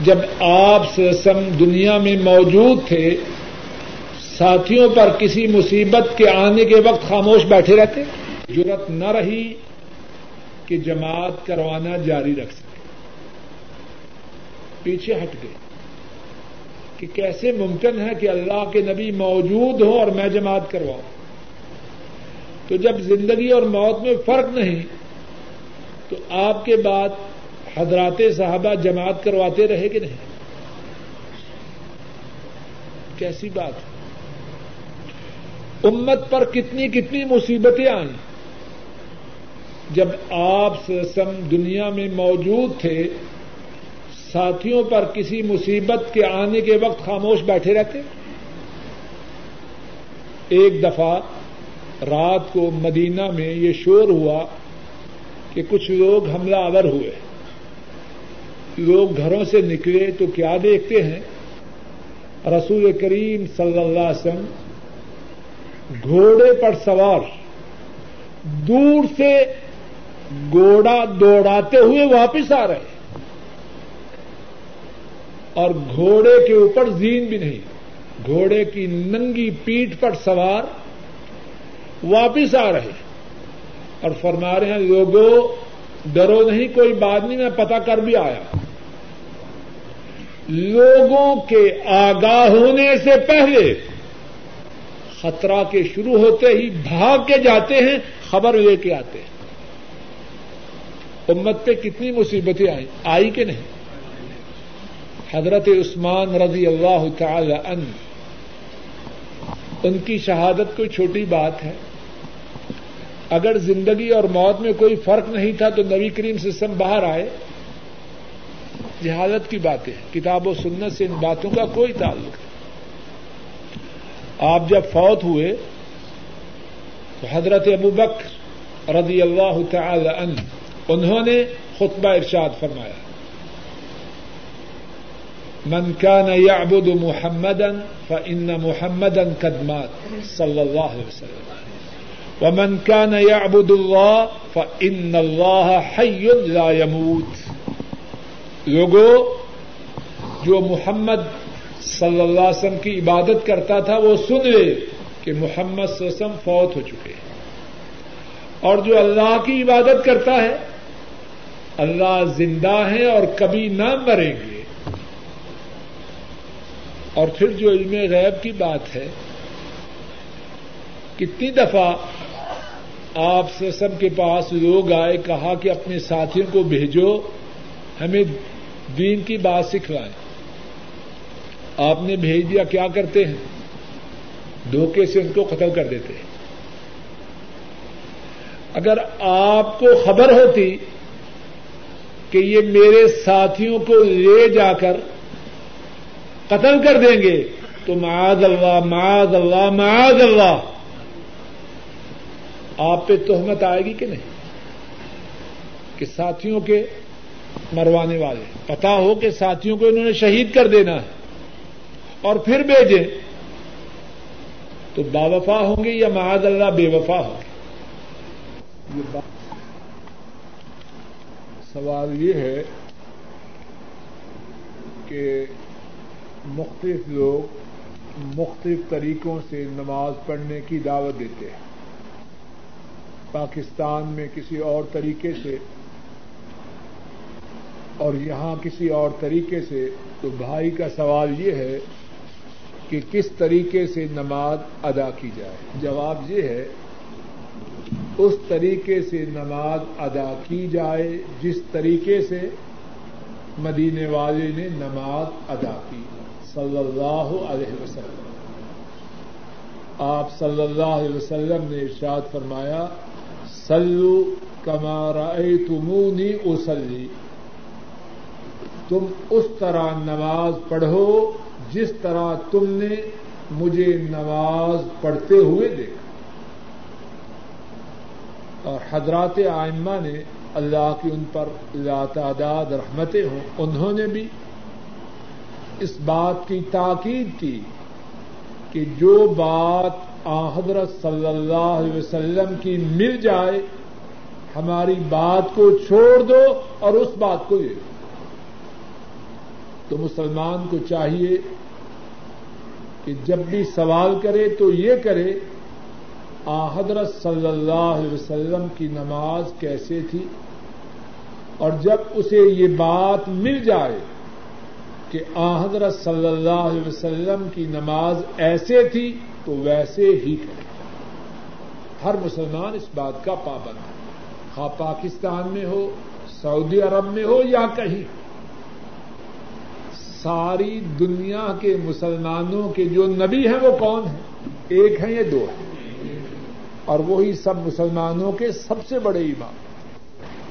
جب آپ سم دنیا میں موجود تھے، ساتھیوں پر کسی مصیبت کے آنے کے وقت خاموش بیٹھے رہتے ضرورت نہ رہی کہ جماعت کروانا جاری رکھ سکے۔ پیچھے ہٹ گئے کہ کیسے ممکن ہے کہ اللہ کے نبی موجود ہوں اور میں جماعت کرواؤں۔ تو جب زندگی اور موت میں فرق نہیں، تو آپ کے بعد حضرات صحابہ جماعت کرواتے رہے کہ نہیں؟ کیسی بات؟ امت پر کتنی کتنی مصیبتیں آئیں۔ جب آپ سم دنیا میں موجود تھے، ساتھیوں پر کسی مصیبت کے آنے کے وقت خاموش بیٹھے رہتے؟ ایک دفعہ رات کو مدینہ میں یہ شور ہوا کہ کچھ لوگ حملہ آور ہوئے۔ لوگ گھروں سے نکلے تو کیا دیکھتے ہیں؟ رسول کریم صلی اللہ علیہ وسلم گھوڑے پر سوار، دور سے گوڑا دوڑاتے ہوئے واپس آ رہے۔ اور گھوڑے کے اوپر زین بھی نہیں، گھوڑے کی ننگی پیٹ پر سوار واپس آ رہے اور فرما رہے ہیں لوگوں ڈرو نہیں، کوئی بات نہیں، میں پتا کر بھی آیا۔ لوگوں کے آگاہ ہونے سے پہلے خطرہ کے شروع ہوتے ہی بھاگ کے جاتے ہیں، خبر لے کے آتے ہیں۔ امت پہ کتنی مصیبتیں آئی آئی کہ نہیں؟ حضرت عثمان رضی اللہ تعالی ان ان کی شہادت کوئی چھوٹی بات ہے؟ اگر زندگی اور موت میں کوئی فرق نہیں تھا تو نبی کریم سسٹم باہر آئے۔ جہالت کی باتیں، کتاب و سنت سے ان باتوں کا کوئی تعلق نہیں۔ آپ جب فوت ہوئے تو حضرت ابو بک رضی اللہ تعالی عنہ، انہوں نے خطبہ ارشاد فرمایا۔ من كان يعبد محمدا فإن محمدا قد مات، صلی اللہ علیہ وسلم۔ ومن كان يعبد الله فإن الله حي لا يموت. لوگوں جو محمد صلی اللہ علیہ وسلم کی عبادت کرتا تھا، وہ سن لے کہ محمد صلی اللہ علیہ وسلم فوت ہو چکے ہیں۔ اور جو اللہ کی عبادت کرتا ہے، اللہ زندہ ہے اور کبھی نہ مریں گے۔ اور پھر جو علم غیب کی بات ہے، کتنی دفعہ آپ سسم کے پاس لوگ آئے، کہا کہ اپنے ساتھیوں کو بھیجو، ہمیں دین کی بات سکھلائیں۔ آپ نے بھیج دیا، کیا کرتے ہیں؟ دھوکے سے ان کو قتل کر دیتے ہیں۔ اگر آپ کو خبر ہوتی کہ یہ میرے ساتھیوں کو لے جا کر قتل کر دیں گے، تو معاذ اللہ معاذ اللہ معاذ اللہ۔ آپ پہ تہمت آئے گی کہ نہیں؟ کہ ساتھیوں کے مروانے والے۔ پتا ہو کہ ساتھیوں کو انہوں نے شہید کر دینا ہے اور پھر بھیجیں۔ تو با وفا ہوں گے یا معاذ اللہ بے وفا ہوں گے؟ سوال یہ ہے کہ مختلف لوگ مختلف طریقوں سے نماز پڑھنے کی دعوت دیتے ہیں۔ پاکستان میں کسی اور طریقے سے اور یہاں کسی اور طریقے سے، تو بھائی کا سوال یہ ہے کہ کس طریقے سے نماز ادا کی جائے؟ جواب یہ ہے، اس طریقے سے نماز ادا کی جائے جس طریقے سے مدینے والے نے نماز ادا کی۔ صلی اللہ علیہ وسلم۔ آپ صلی اللہ علیہ وسلم نے ارشاد فرمایا سلو کمارا تمونی اوسلی تم اس طرح نماز پڑھو جس طرح تم نے مجھے نماز پڑھتے ہوئے دیکھا۔ اور حضرات آئمہ نے اللہ کی ان پر تعداد رحمتیں ہوں، انہوں نے بھی اس بات کی تاکید کی کہ جو بات حضرت صلی اللہ علیہ وسلم کی مل جائے، ہماری بات کو چھوڑ دو اور اس بات کو یہ تو مسلمان کو چاہیے کہ جب بھی سوال کرے تو یہ کرے، آ حضرت صلی اللہ علیہ وسلم کی نماز کیسے تھی؟ اور جب اسے یہ بات مل جائے کہ آ حضرت صلی اللہ علیہ وسلم کی نماز ایسے تھی تو ویسے ہی کرے ہر مسلمان اس بات کا پابند ہے۔ خواہ پاکستان میں ہو، سعودی عرب میں ہو یا کہیں۔ ساری دنیا کے مسلمانوں کے جو نبی ہیں وہ کون ہیں؟ ایک ہیں یا دو ہیں؟ اور وہی سب مسلمانوں کے سب سے بڑے امام۔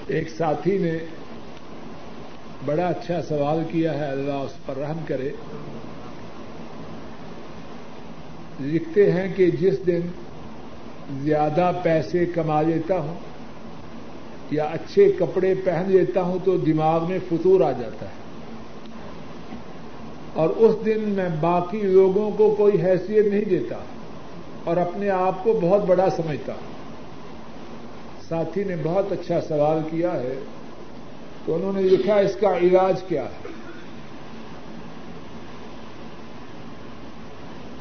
ایک ساتھی نے بڑا اچھا سوال کیا ہے، اللہ اس پر رحم کرے۔ لکھتے ہیں کہ جس دن زیادہ پیسے کما لیتا ہوں یا اچھے کپڑے پہن لیتا ہوں تو دماغ میں فطور آ جاتا ہے۔ اور اس دن میں باقی لوگوں کو کوئی حیثیت نہیں دیتا اور اپنے آپ کو بہت بڑا سمجھتا۔ ہوں ساتھی نے بہت اچھا سوال کیا ہے تو انہوں نے لکھا اس کا علاج کیا ہے۔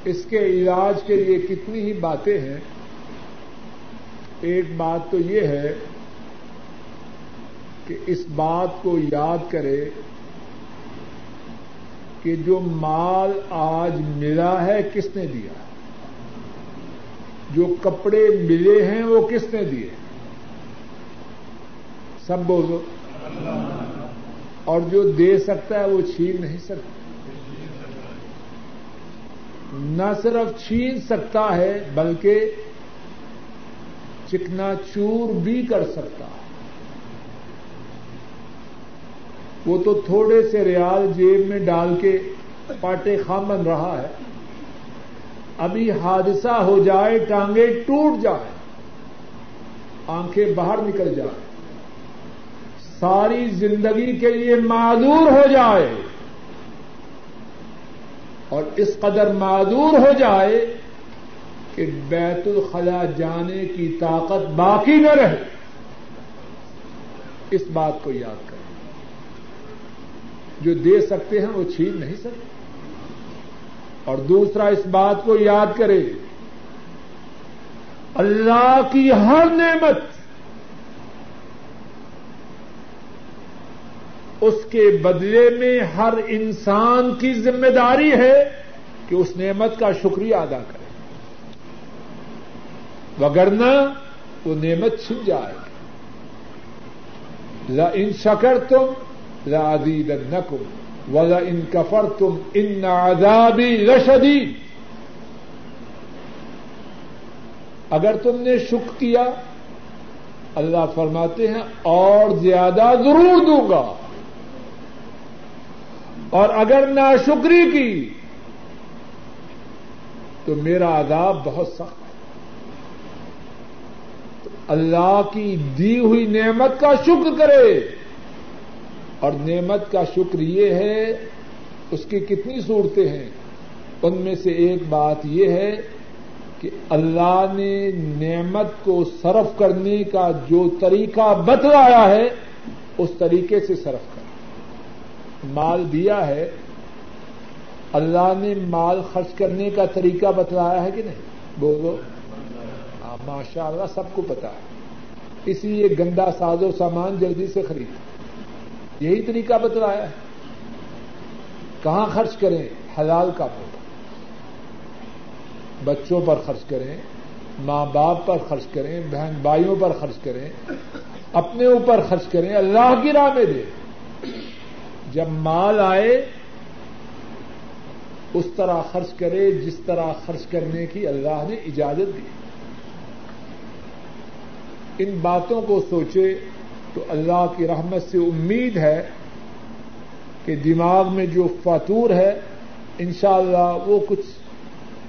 اس کے علاج کے لیے کتنی ہی باتیں ہیں، ایک بات تو یہ ہے کہ اس بات کو یاد کرے کہ جو مال آج ملا ہے، کس نے دیا؟ جو کپڑے ملے ہیں، وہ کس نے دیے؟ سب بولو۔ اور جو دے سکتا ہے، وہ چھین نہیں سکتا۔ نہ صرف چھین سکتا ہے بلکہ چکنا چور بھی کر سکتا ہے۔ وہ تو تھوڑے سے ریال جیب میں ڈال کے پاٹے خام بن رہا ہے۔ ابھی حادثہ ہو جائے، ٹانگیں ٹوٹ جائیں، آنکھیں باہر نکل جائیں۔ ساری زندگی کے لیے معذور ہو جائے۔ اور اس قدر معذور ہو جائے کہ بیت الخلا جانے کی طاقت باقی نہ رہے۔ اس بات کو یاد کریں۔ جو دے سکتے ہیں وہ چھین نہیں سکتے۔ اور دوسرا اس بات کو یاد کرے اللہ کی ہر نعمت اس کے بدلے میں ہر انسان کی ذمہ داری ہے کہ اس نعمت کا شکریہ ادا کرے۔ وگرنا وہ نعمت چھن جائے۔ لا ان شکر تم لادید نقم ولا ان کفر تم ان آزادی رشدی اگر تم نے شک کیا، اللہ فرماتے ہیں اور زیادہ ضرور دوں گا۔ اور اگر ناشکری کی تو میرا عذاب بہت سخت ہے۔ اللہ کی دی ہوئی نعمت کا شکر کرے۔ اور نعمت کا شکر یہ ہے، اس کی کتنی صورتیں ہیں۔ ان میں سے ایک بات یہ ہے کہ اللہ نے نعمت کو صرف کرنے کا جو طریقہ بتلایا ہے، اس طریقے سے صرف کر مال دیا ہے، اللہ نے مال خرچ کرنے کا طریقہ بتلایا ہے کہ نہیں؟ بولو۔ ہاں، ماشاء اللہ سب کو پتا ہے۔ اس لیے گندا ساز و سامان جلدی سے خرید۔ یہی طریقہ بتلایا ہے۔ کہاں خرچ کریں؟ حلال کا پودا بچوں پر خرچ کریں، ماں باپ پر خرچ کریں، بہن بھائیوں پر خرچ کریں، اپنے اوپر خرچ کریں، اللہ کی راہ میں دیں۔ جب مال آئے، اس طرح خرچ کرے، جس طرح خرچ کرنے کی اللہ نے اجازت دی۔ ان باتوں کو سوچے تو اللہ کی رحمت سے امید ہے کہ دماغ میں جو فاتور ہے، انشاءاللہ اللہ وہ کچھ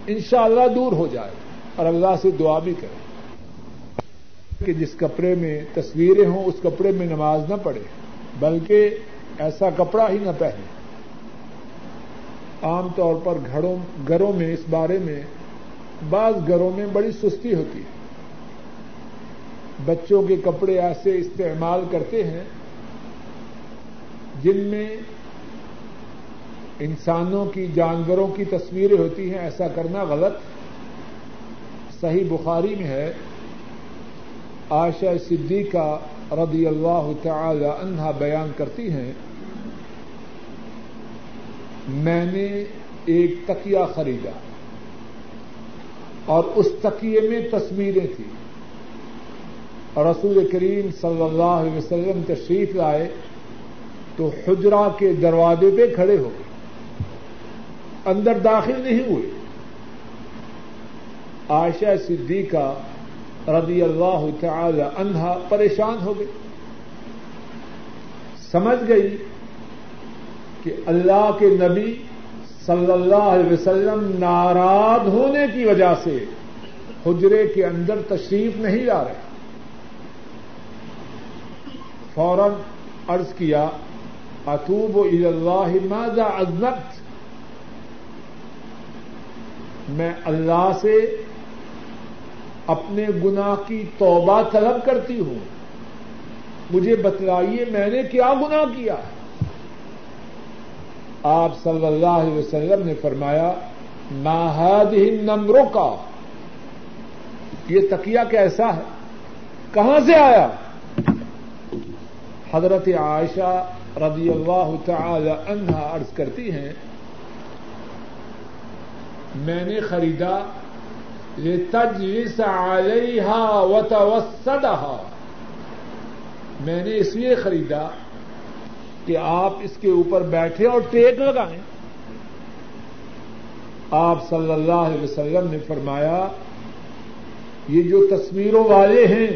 انشاءاللہ دور ہو جائے اور اللہ سے دعا بھی کرے۔ کہ جس کپڑے میں تصویریں ہوں، اس کپڑے میں نماز نہ پڑے بلکہ ایسا کپڑا ہی نہ پہنے۔ عام طور پر گھروں گھروں میں اس بارے میں بعض گھروں میں بڑی سستی ہوتی ہے۔ بچوں کے کپڑے ایسے استعمال کرتے ہیں جن میں انسانوں کی جانوروں کی تصویریں ہوتی ہیں، ایسا کرنا غلط۔ صحیح بخاری میں ہے، عائشہ صدیقہ رضی اللہ تعالی عنہا بیان کرتی ہیں میں نے ایک تکیا خریدا اور اس تکیے میں تصویریں تھیں۔ اور رسول کریم صلی اللہ علیہ وسلم تشریف لائے تو حجرا کے دروازے پہ کھڑے ہو گئے۔ اندر داخل نہیں ہوئے۔ عائشہ صدیقہ رضی اللہ تعالی عنہا پریشان ہو گئی سمجھ گئی کہ اللہ کے نبی صلی اللہ علیہ وسلم ناراض ہونے کی وجہ سے حجرے کے اندر تشریف نہیں لا رہے۔ فوراً عرض کیا اطوب اتوب اللہ ماذا ازنت میں اللہ سے اپنے گناہ کی توبہ طلب کرتی ہوں۔ مجھے بتلائیے میں نے کیا گناہ کیا ہے؟ آپ صلی اللہ علیہ وسلم نے فرمایا ناحد نمبروں کا یہ تکیا کیسا ہے؟ کہاں سے آیا؟ حضرت عائشہ رضی اللہ تعالی عنہا عرض کرتی ہیں، میں نے خریدا، لتجلس علیها وتوسدها۔ میں نے اس لیے خریدا کہ آپ اس کے اوپر بیٹھے اور ٹیک لگائیں۔ آپ صلی اللہ علیہ وسلم نے فرمایا، یہ جو تصویروں والے ہیں،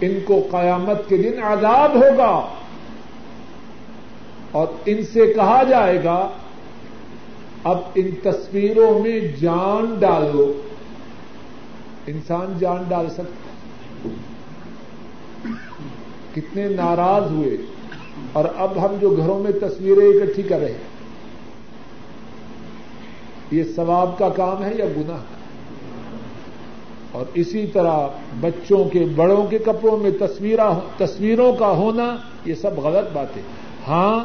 ان کو قیامت کے دن عذاب ہوگا۔ اور ان سے کہا جائے گا، اب ان تصویروں میں جان ڈالو۔ انسان جان ڈال سکتا کتنے ناراض ہوئے اور اب ہم جو گھروں میں تصویریں اکٹھی کر رہے ہیں، یہ ثواب کا کام ہے یا گناہ؟ کا اور اسی طرح بچوں کے، بڑوں کے کپڑوں میں تصویروں کا ہونا، یہ سب غلط بات ہے ہاں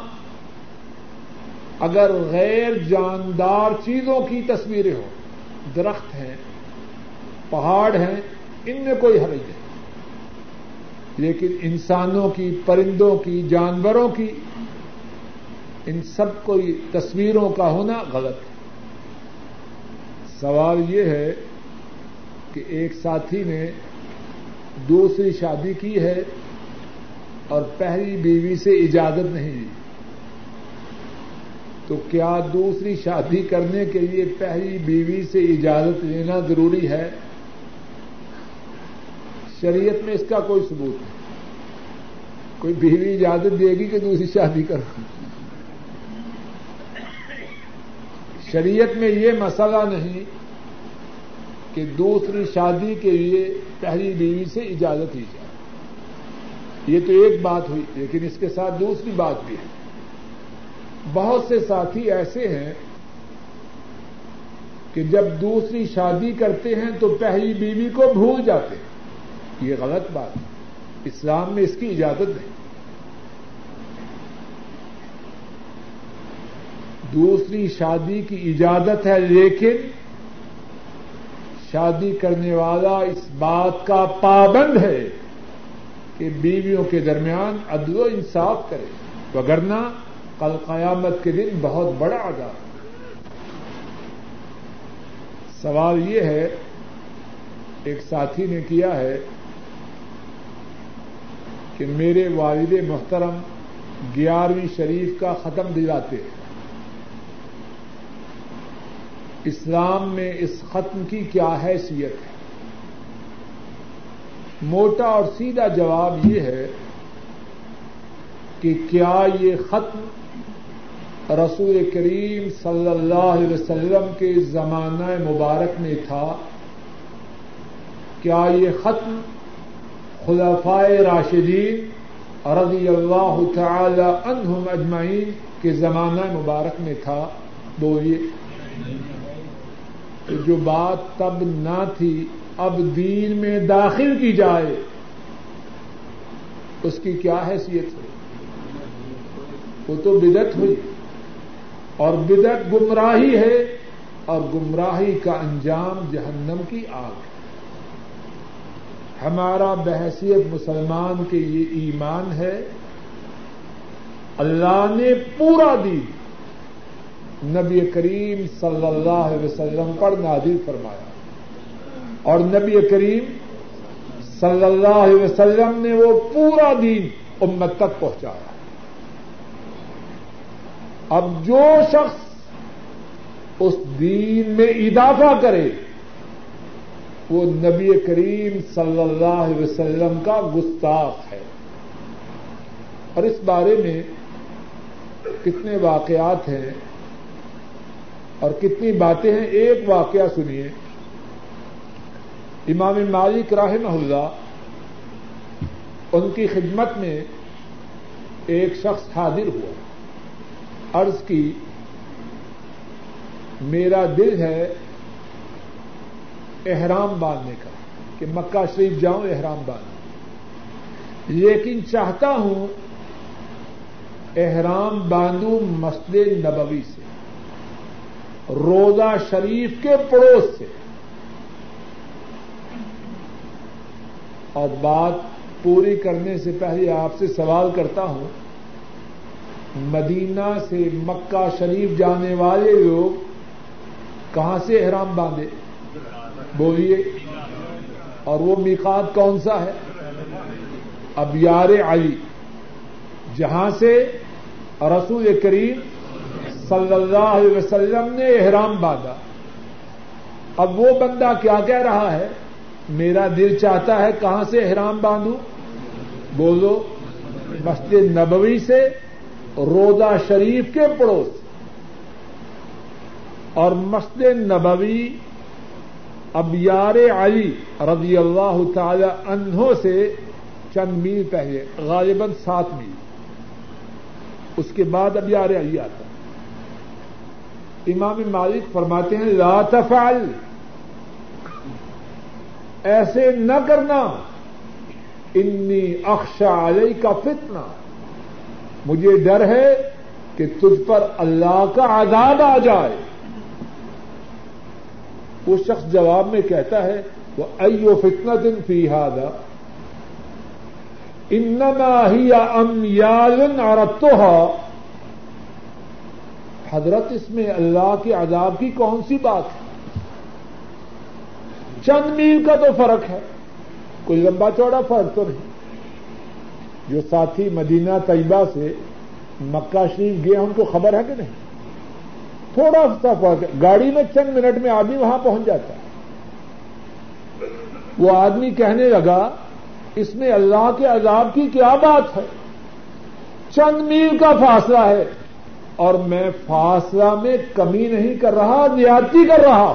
اگر غیر جاندار چیزوں کی تصویریں ہوں، درخت ہیں، پہاڑ ہیں، ان میں کوئی حرج نہیں۔ لیکن انسانوں کی، پرندوں کی، جانوروں کی، ان سب کو تصویروں کا ہونا غلط ہے۔ سوال یہ ہے کہ ایک ساتھی نے دوسری شادی کی ہے اور پہلی بیوی سے اجازت نہیں دی تو کیا دوسری شادی کرنے کے لیے پہلی بیوی سے اجازت لینا ضروری ہے؟ شریعت میں اس کا کوئی ثبوت نہیں۔ کوئی بیوی اجازت دے گی کہ دوسری شادی کرو۔ شریعت میں یہ مسئلہ نہیں کہ دوسری شادی کے لیے پہلی بیوی سے اجازت لی جائے۔ یہ تو ایک بات ہوئی، لیکن اس کے ساتھ دوسری بات بھی ہے۔ بہت سے ساتھی ایسے ہیں کہ جب دوسری شادی کرتے ہیں تو پہلی بیوی کو بھول جاتے ہیں۔ یہ غلط بات ہے اسلام میں اس کی اجازت نہیں۔ دوسری، شادی کی اجازت ہے، لیکن شادی کرنے والا اس بات کا پابند ہے کہ بیویوں کے درمیان عدل و انصاف کرے۔ وگرنہ کل قیامت کے دن بہت بڑا عذاب۔ سوال یہ ہے، ایک ساتھی نے کیا ہے کہ میرے والد محترم گیارہویں شریف کا ختم دلاتے اسلام میں اس ختم کی کیا حیثیت ہے؟ موٹا اور سیدھا جواب یہ ہے کہ کیا یہ ختم رسول کریم صلی اللہ علیہ وسلم کے زمانہ مبارک میں تھا؟ کیا یہ ختم خلفائے راشدین رضی اللہ تعالی عنہم اجمعین کے زمانہ مبارک میں تھا۔ بولیے۔ جو بات تب نہ تھی، اب دین میں داخل کی جائے، اس کی کیا حیثیت ہے؟ وہ تو بدت ہوئی۔ اور بدت گمراہی ہے، اور گمراہی کا انجام جہنم کی آگ ہے۔ ہمارا بحثیت مسلمان کے یہ ایمان ہے۔ اللہ نے پورا دین نبی کریم صلی اللہ علیہ وسلم پر نادر فرمایا۔ اور نبی کریم صلی اللہ علیہ وسلم نے وہ پورا دین امت تک پہنچایا۔ اب جو شخص اس دین میں اضافہ کرے وہ نبی کریم صلی اللہ علیہ وسلم کا گستاخ ہے۔ اور اس بارے میں کتنے واقعات ہیں اور کتنی باتیں ہیں، ایک واقعہ سنیے۔ امام مالک رحمہ اللہ ان کی خدمت میں ایک شخص حاضر ہوا۔ عرض کی، میرا دل ہے احرام باندھنے کا، کہ مکہ شریف جاؤں احرام باندھ لیکن چاہتا ہوں احرام باندھوں مسجد نبوی سے، روزہ شریف کے پڑوس سے۔ اور بات پوری کرنے سے پہلے آپ سے سوال کرتا ہوں، مدینہ سے مکہ شریف جانے والے لوگ کہاں سے احرام باندھے؟ بولیے۔ اور وہ میقات کون سا ہے؟ اب یار علی۔ جہاں سے رسول کریم صلی اللہ علیہ وسلم نے احرام باندھا۔ اب وہ بندہ کیا کہہ رہا ہے؟ میرا دل چاہتا ہے کہاں سے احرام باندھوں؟ بولو، مسجد نبوی سے روزہ شریف کے پڑوس۔ اور مسجد نبوی اب یار علی رضی اللہ تعالی عنہ سے چند میل پہلے، غالباً سات میل۔ اس کے بعد اب یار علی آتا۔ امام مالک فرماتے ہیں، لا تفعل۔ ایسے نہ کرنا۔ انی اخشا علی کا فتنہ۔ مجھے ڈر ہے کہ تجھ پر اللہ کا عذاب آ جائے۔ وہ شخص جواب میں کہتا ہے وہ ایو فتنا دن فی ہادا انما ہی ام یالن حضرت، اس میں اللہ کے عذاب کی کون سی بات ہے؟ چند میل کا تو فرق ہے، کوئی لمبا چوڑا فرق تو نہیں۔ جو ساتھی مدینہ طیبہ سے مکہ شریف گئے ان کو خبر ہے کہ نہیں؟ تھوڑا سا فرق گاڑی میں چند منٹ میں آدمی وہاں پہنچ جاتا ہے۔ وہ آدمی کہنے لگا، اس میں اللہ کے عذاب کی کیا بات ہے؟ چند میل کا فاصلہ ہے۔ اور میں فاصلہ میں کمی نہیں کر رہا، زیادتی کر رہا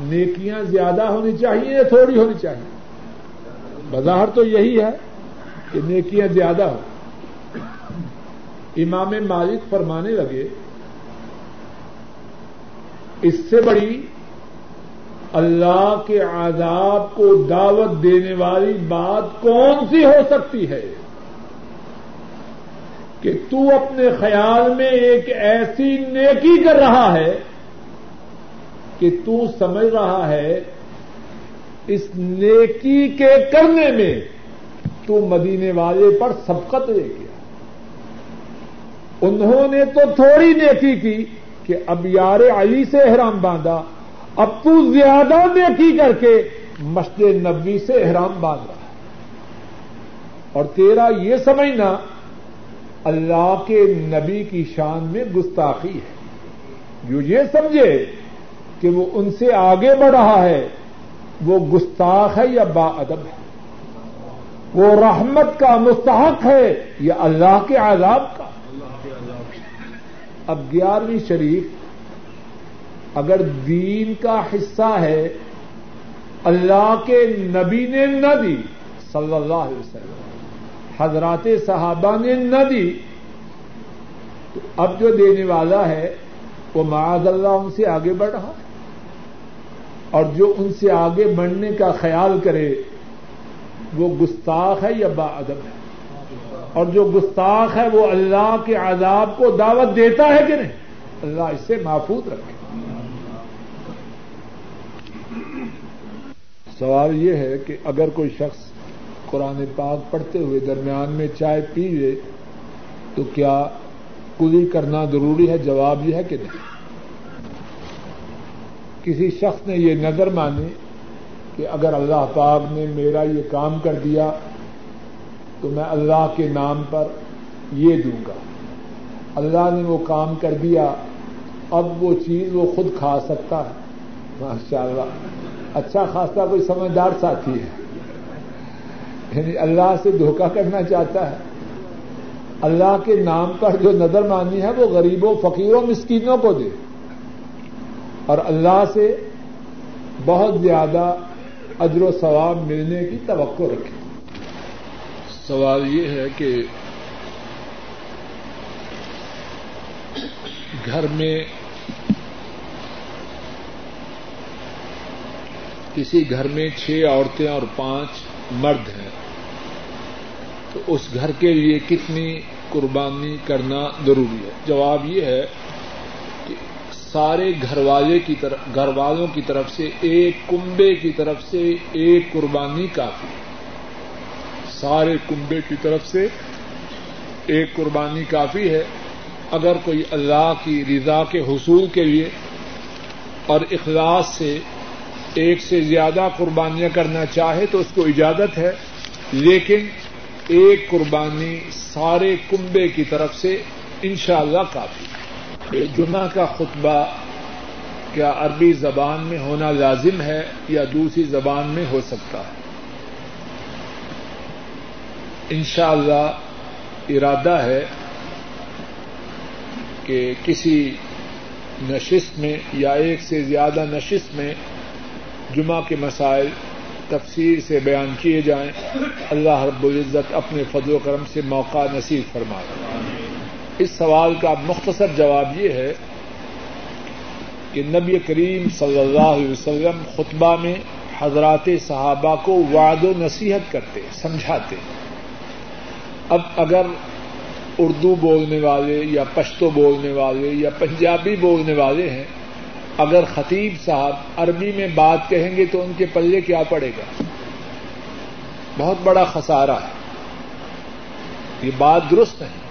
نیکیاں زیادہ ہونی چاہیے یا تھوڑی ہونی چاہیے؟ بظاہر تو یہی ہے کہ نیکیاں زیادہ ہو امام مالک فرمانے لگے اس سے بڑی اللہ کے عذاب کو دعوت دینے والی بات کون سی ہو سکتی ہے کہ تو اپنے خیال میں ایک ایسی نیکی کر رہا ہے کہ تو سمجھ رہا ہے اس نیکی کے کرنے میں تو مدینے والے پر سبقت لے گیا۔ انہوں نے تو تھوڑی نیکی کی۔ کہ اب یار علی سے احرام باندھا اب تو زیادہ نیکی کر کے مسجد نبی سے احرام باندھ رہا ہے اور تیرا یہ سمجھنا اللہ کے نبی کی شان میں گستاخی ہے۔ جو یہ سمجھے کہ وہ ان سے آگے بڑھ رہا ہے، وہ گستاخ ہے یا با ادب ہے؟ وہ رحمت کا مستحق ہے یا اللہ کے عذاب کا؟ اب گیارہویں شریف اگر دین کا حصہ ہے، اللہ کے نبی نے نہ دی، صلی اللہ علیہ وسلم، حضرات صحابہ نے نہ دی، تو اب جو دینے والا ہے، وہ معاذ اللہ ان سے آگے بڑھ رہا اور جو ان سے آگے بڑھنے کا خیال کرے، وہ گستاخ ہے یا با ادب ہے؟ اور جو گستاخ ہے وہ اللہ کے عذاب کو دعوت دیتا ہے کہ نہیں؟ اللہ اس سے محفوظ رکھے۔ سوال یہ ہے کہ اگر کوئی شخص قرآن پاک پڑھتے ہوئے درمیان میں چائے پی لے، تو کیا کلی کرنا ضروری ہے؟ جواب یہ ہے کہ نہیں۔ کسی شخص نے یہ نظر مانی کہ اگر اللہ پاک نے میرا یہ کام کر دیا تو میں اللہ کے نام پر یہ دوں گا۔ اللہ نے وہ کام کر دیا، اب وہ چیز وہ خود کھا سکتا ہے۔ ماشاء اللہ اچھا خاصا کوئی سمجھدار ساتھی ہے۔ یعنی اللہ سے دھوکہ کرنا چاہتا ہے۔ اللہ کے نام پر جو نظر مانی ہے، وہ غریبوں، فقیروں، مسکینوں کو دے۔ اور اللہ سے بہت زیادہ اجر و ثواب ملنے کی توقع رکھے۔ سوال یہ ہے کہ گھر میں کسی گھر میں چھ عورتیں اور پانچ مرد ہیں، تو اس گھر کے لیے کتنی قربانی کرنا ضروری ہے؟ جواب یہ ہے کہ سارے گھر والے کی طرف، گھر والوں کی طرف سے ایک کنبے کی طرف سے ایک قربانی کافی ہے۔ سارے کنبے کی طرف سے ایک قربانی کافی ہے۔ اگر کوئی اللہ کی رضا کے حصول کے لیے اور اخلاص سے ایک سے زیادہ قربانیاں کرنا چاہے تو اس کو اجازت ہے۔ لیکن ایک قربانی سارے کنبے کی طرف سے انشاءاللہ اللہ کافی ہے۔ جمعہ کا خطبہ کیا عربی زبان میں ہونا لازم ہے یا دوسری زبان میں ہو سکتا ہے؟ انشاءاللہ اللہ ارادہ ہے کہ کسی نشست میں یا ایک سے زیادہ نشست میں جمعہ کے مسائل تفصیل سے بیان کیے جائیں۔ اللہ رب العزت اپنے فضل و کرم سے موقع نصیب فرمائے۔ اس سوال کا مختصر جواب یہ ہے کہ نبی کریم صلی اللہ علیہ وسلم خطبہ میں حضرات صحابہ کو وعد و نصیحت کرتے، سمجھاتے۔ اب اگر اردو بولنے والے یا پشتو بولنے والے یا پنجابی بولنے والے ہیں، اگر خطیب صاحب عربی میں بات کہیں گے تو ان کے پلے کیا پڑے گا؟ بہت بڑا خسارہ ہے۔ یہ بات درست نہیں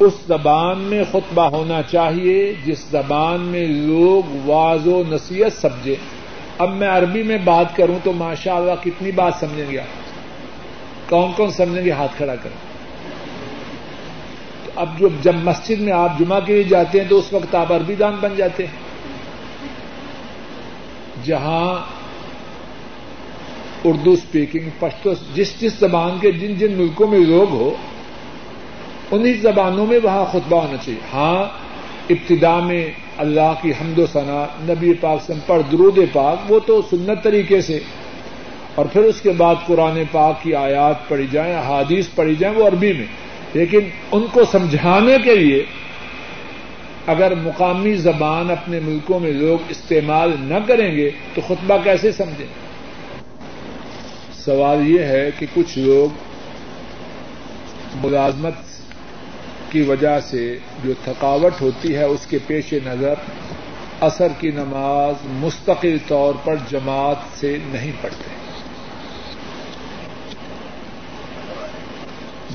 اس زبان میں خطبہ ہونا چاہیے جس زبان میں لوگ واض و نصیحت سمجھے اب میں عربی میں بات کروں تو ماشاء اللہ کتنی بات سمجھیں گے آپ۔ کون کون سمجھیں گے ہاتھ کھڑا کریں تو اب جو جب مسجد میں آپ جمعہ کے لیے جاتے ہیں تو اس وقت آپ عربی دان بن جاتے ہیں۔ جہاں اردو اسپیکنگ پشتو جس جس زبان کے جن جن ملکوں میں لوگ ہو انہیں زبانوں میں وہاں خطبہ ہونا چاہیے۔ ہاں ابتدا میں اللہ کی حمد و ثنا نبی پاک سے پر درود پاک، وہ تو سنت طریقے سے اور پھر اس کے بعد قرآن پاک کی آیات پڑھی جائیں حادیث پڑھی جائیں وہ عربی میں۔ لیکن ان کو سمجھانے کے لیے اگر مقامی زبان اپنے ملکوں میں لوگ استعمال نہ کریں گے تو خطبہ کیسے سمجھیں؟ سوال یہ ہے کہ کچھ لوگ ملازمت کی وجہ سے جو تھکاوٹ ہوتی ہے، اس کے پیش نظر اثر کی نماز مستقل طور پر جماعت سے نہیں پڑھتے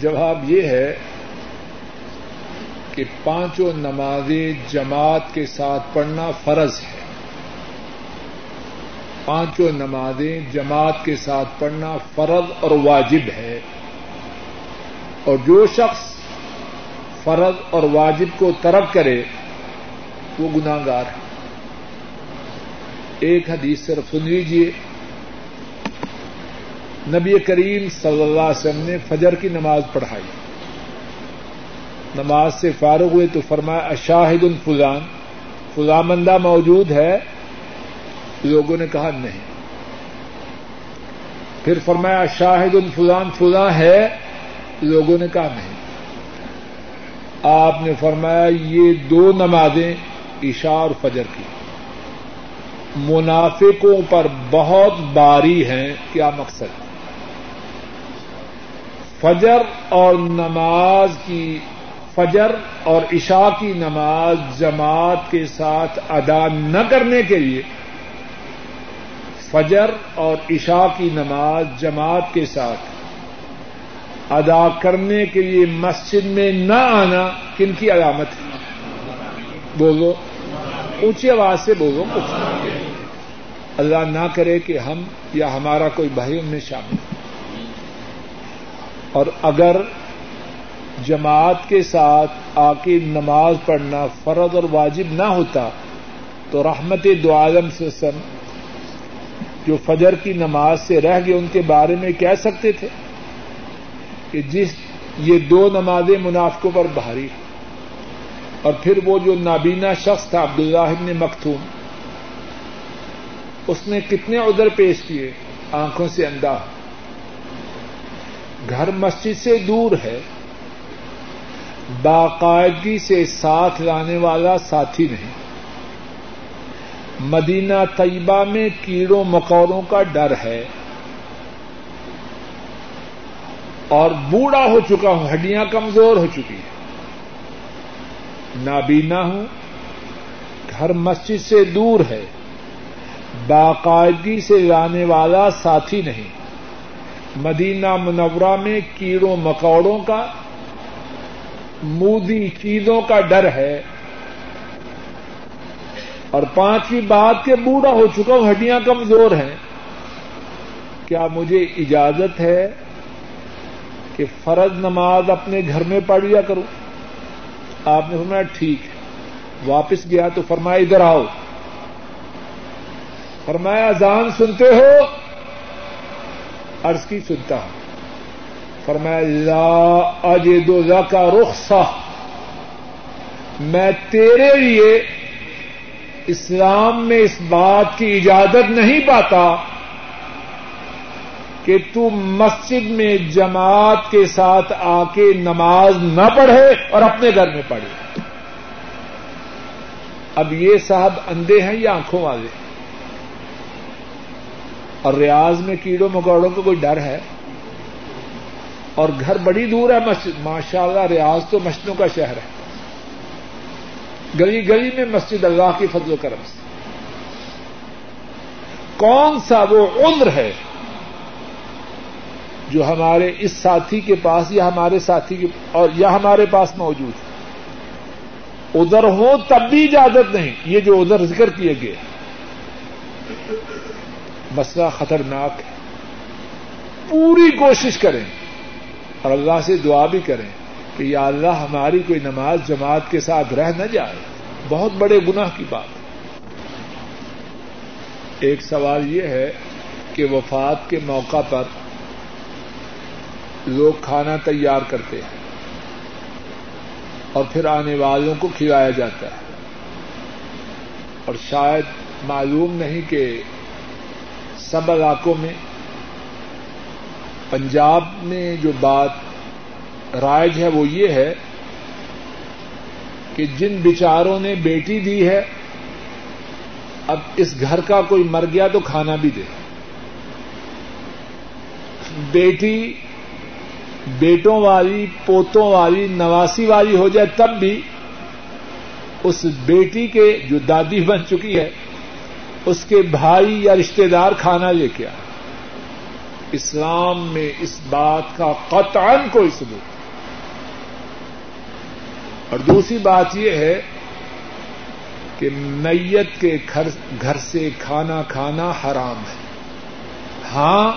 جواب یہ ہے کہ پانچوں نمازیں جماعت کے ساتھ پڑھنا فرض ہے، پانچوں نمازیں جماعت کے ساتھ پڑھنا فرض اور واجب ہے، اور جو شخص فرض اور واجب کو ترک کرے، وہ گناگار ہے۔ ایک حدیث صرف سن لیجیے نبی کریم صلی اللہ علیہ وسلم نے فجر کی نماز پڑھائی۔ نماز سے فارغ ہوئے تو فرمایا، اشاہد الفلان فلاں بندہ موجود ہے۔ لوگوں نے کہا، نہیں پھر فرمایا شاہد الفلان فلاں ہے لوگوں نے کہا، نہیں آپ نے فرمایا، یہ دو نمازیں عشاء اور فجر کی۔ منافقوں پر بہت باری ہیں، کیا مقصد؟ فجر اور نماز کی، فجر اور عشاء کی نماز جماعت کے ساتھ ادا نہ کرنے کے لیے، فجر اور عشاء کی نماز جماعت کے ساتھ ادا کرنے کے لیے مسجد میں نہ آنا کن کی علامت ہے؟ بولو، اونچی آواز سے بولو، کچھ۔ اللہ نہ کرے کہ ہم یا ہمارا کوئی بھائی ان میں شامل اور اگر جماعت کے ساتھ آ کے نماز پڑھنا فرض اور واجب نہ ہوتا، تو رحمت دو عالم سے سن، جو فجر کی نماز سے رہ گئے، ان کے بارے میں کہہ سکتے تھے کہ جس، یہ دو نمازیں منافقوں پر بھاری اور پھر وہ جو نابینا شخص تھا، عبداللہ ابن مختوم اس نے کتنے ادھر پیش کیے؟ آنکھوں سے اندھا۔ گھر مسجد سے دور ہے، باقاعدگی سے ساتھ لانے والا ساتھی نہیں۔ مدینہ طیبہ میں کیڑوں مکوروں کا ڈر ہے۔ اور بوڑھا ہو چکا ہوں، ہڈیاں کمزور ہو چکی ہیں۔ نابینا ہوں، گھر مسجد سے دور ہے۔ باقاعدگی سے لانے والا ساتھی نہیں۔ مدینہ منورہ میں کیڑوں مکوڑوں کا، مودی چیزوں کا ڈر ہے۔ اور پانچویں بات کے بوڑھا ہو چکا ہوں، ہڈیاں کمزور ہیں۔ کیا مجھے اجازت ہے کہ فرض نماز اپنے گھر میں پڑھ لیا کروں؟ آپ نے فرمایا ٹھیک ہے۔ واپس گیا تو فرمایا ادھر آؤ۔ فرمایا اذان سنتے ہو عرض کی سنتا ہوں۔ فرمایا، لا اجد کا رخصہ۔ میں تیرے لیے اسلام میں اس بات کی اجازت نہیں پاتا کہ تو مسجد میں جماعت کے ساتھ آ کے نماز نہ پڑھے اور اپنے گھر میں پڑھے۔ اب یہ صاحب اندھے ہیں یا آنکھوں والے؟ ہیں اور ریاض میں کیڑوں مکوڑوں کا کوئی ڈر ہے؟ اور گھر بڑی دور ہے مسجد ماشاء اللہ ریاض تو مسجدوں کا شہر ہے۔ گلی گلی میں مسجد اللہ کی فضل و کرم سے۔ کون سا وہ عمر ہے جو ہمارے اس ساتھی کے پاس یا ہمارے ساتھی کے اور یا ہمارے پاس موجود ہے؟ ادھر ہو تب بھی اجازت نہیں، یہ جو ادھر ذکر کیے گئے۔ مسئلہ خطرناک ہے۔ پوری کوشش کریں اور اللہ سے دعا بھی کریں کہ یا اللہ ہماری کوئی نماز جماعت کے ساتھ رہ نہ جائے۔ بہت بڑے گناہ کی بات۔ ایک سوال یہ ہے کہ وفات کے موقع پر لوگ کھانا تیار کرتے ہیں اور پھر آنے والوں کو کھلایا جاتا ہے۔ اور شاید معلوم نہیں کہ سب علاقوں میں، پنجاب میں جو بات رائج ہے وہ یہ ہے کہ جن بچاروں نے بیٹی دی ہے، اب اس گھر کا کوئی مر گیا تو کھانا بھی دے۔ بیٹی بیٹوں والی، پوتوں والی، نواسی والی ہو جائے تب بھی اس بیٹی کے جو دادی بن چکی ہے اس کے بھائی یا رشتے دار کھانا لے کے آئے۔ اسلام میں اس بات کا قطعا کوئی ثبوت اور دوسری بات یہ ہے کہ میت کے گھر سے کھانا کھانا حرام ہے۔ ہاں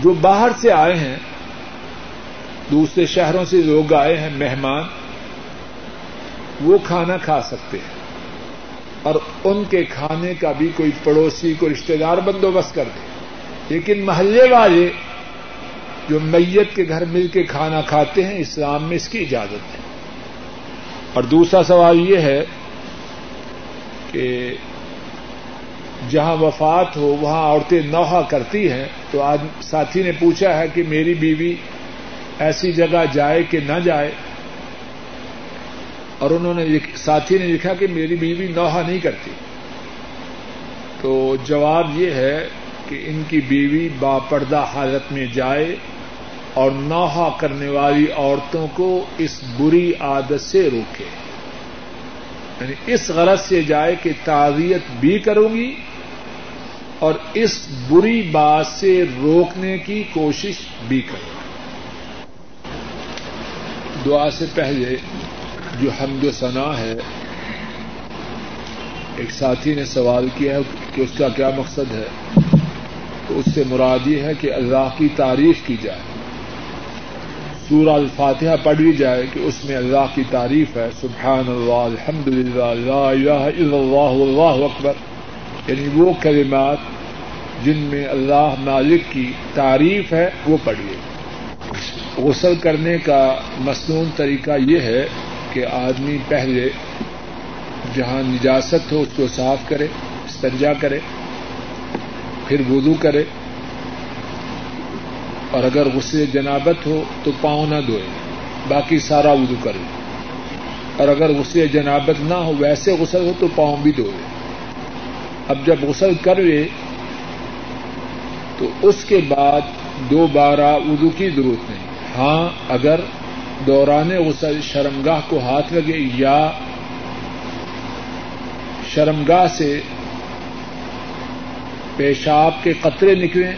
جو باہر سے آئے ہیں، دوسرے شہروں سے لوگ آئے ہیں، مہمان، وہ کھانا کھا سکتے ہیں۔ اور ان کے کھانے کا بھی کوئی پڑوسی کو رشتے دار بندوبست کر دے۔ لیکن محلے والے جو میت کے گھر مل کے کھانا کھاتے ہیں، اسلام میں اس کی اجازت ہے۔ اور دوسرا سوال یہ ہے کہ جہاں وفات ہو، وہاں عورتیں نوحہ کرتی ہیں۔ تو آج ساتھی نے پوچھا ہے کہ میری بیوی ایسی جگہ جائے کہ نہ جائے؟ اور انہوں نے ساتھی نے لکھا کہ میری بیوی نوحہ نہیں کرتی۔ تو جواب یہ ہے کہ ان کی بیوی باپردہ حالت میں جائے اور نوحہ کرنے والی عورتوں کو اس بری عادت سے روکے۔ یعنی اس غرض سے جائے کہ تعزیت بھی کروں گی اور اس بری بات سے روکنے کی کوشش بھی کروں۔ گی دعا سے پہلے جو حمد و ثنا ہے، ایک ساتھی نے سوال کیا ہے کہ اس کا کیا مقصد ہے؟ تو اس سے مراد یہ ہے کہ اللہ کی تعریف کی جائے۔ سورہ الفاتحہ پڑھی جائے کہ اس میں اللہ کی تعریف ہے سبحان اللہ الحمد للہ اللہ اللہ اکبر۔ یعنی وہ کلمات جن میں اللہ مالک کی تعریف ہے، وہ پڑھیے۔ غسل کرنے کا مصنون طریقہ یہ ہے کہ آدمی پہلے جہاں نجاست ہو اس کو صاف کرے، استنجا کرے، پھر وضو کرے۔ اور اگر غسل جنابت ہو تو پاؤں نہ دھوئے، باقی سارا وضو کرے۔ اور اگر غسل جنابت نہ ہو، ویسے غسل ہو تو پاؤں بھی دھوئے۔ اب جب غسل کر لے، تو اس کے بعد دوبارہ وضو کی ضرورت نہیں۔ ہاں اگر دوران غسل شرمگاہ کو ہاتھ لگے یا شرمگاہ سے پیشاب کے قطرے نکلیں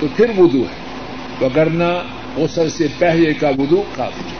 تو پھر وضو ہے، وگرنہ غسل سے پہلے کا وضو کافی۔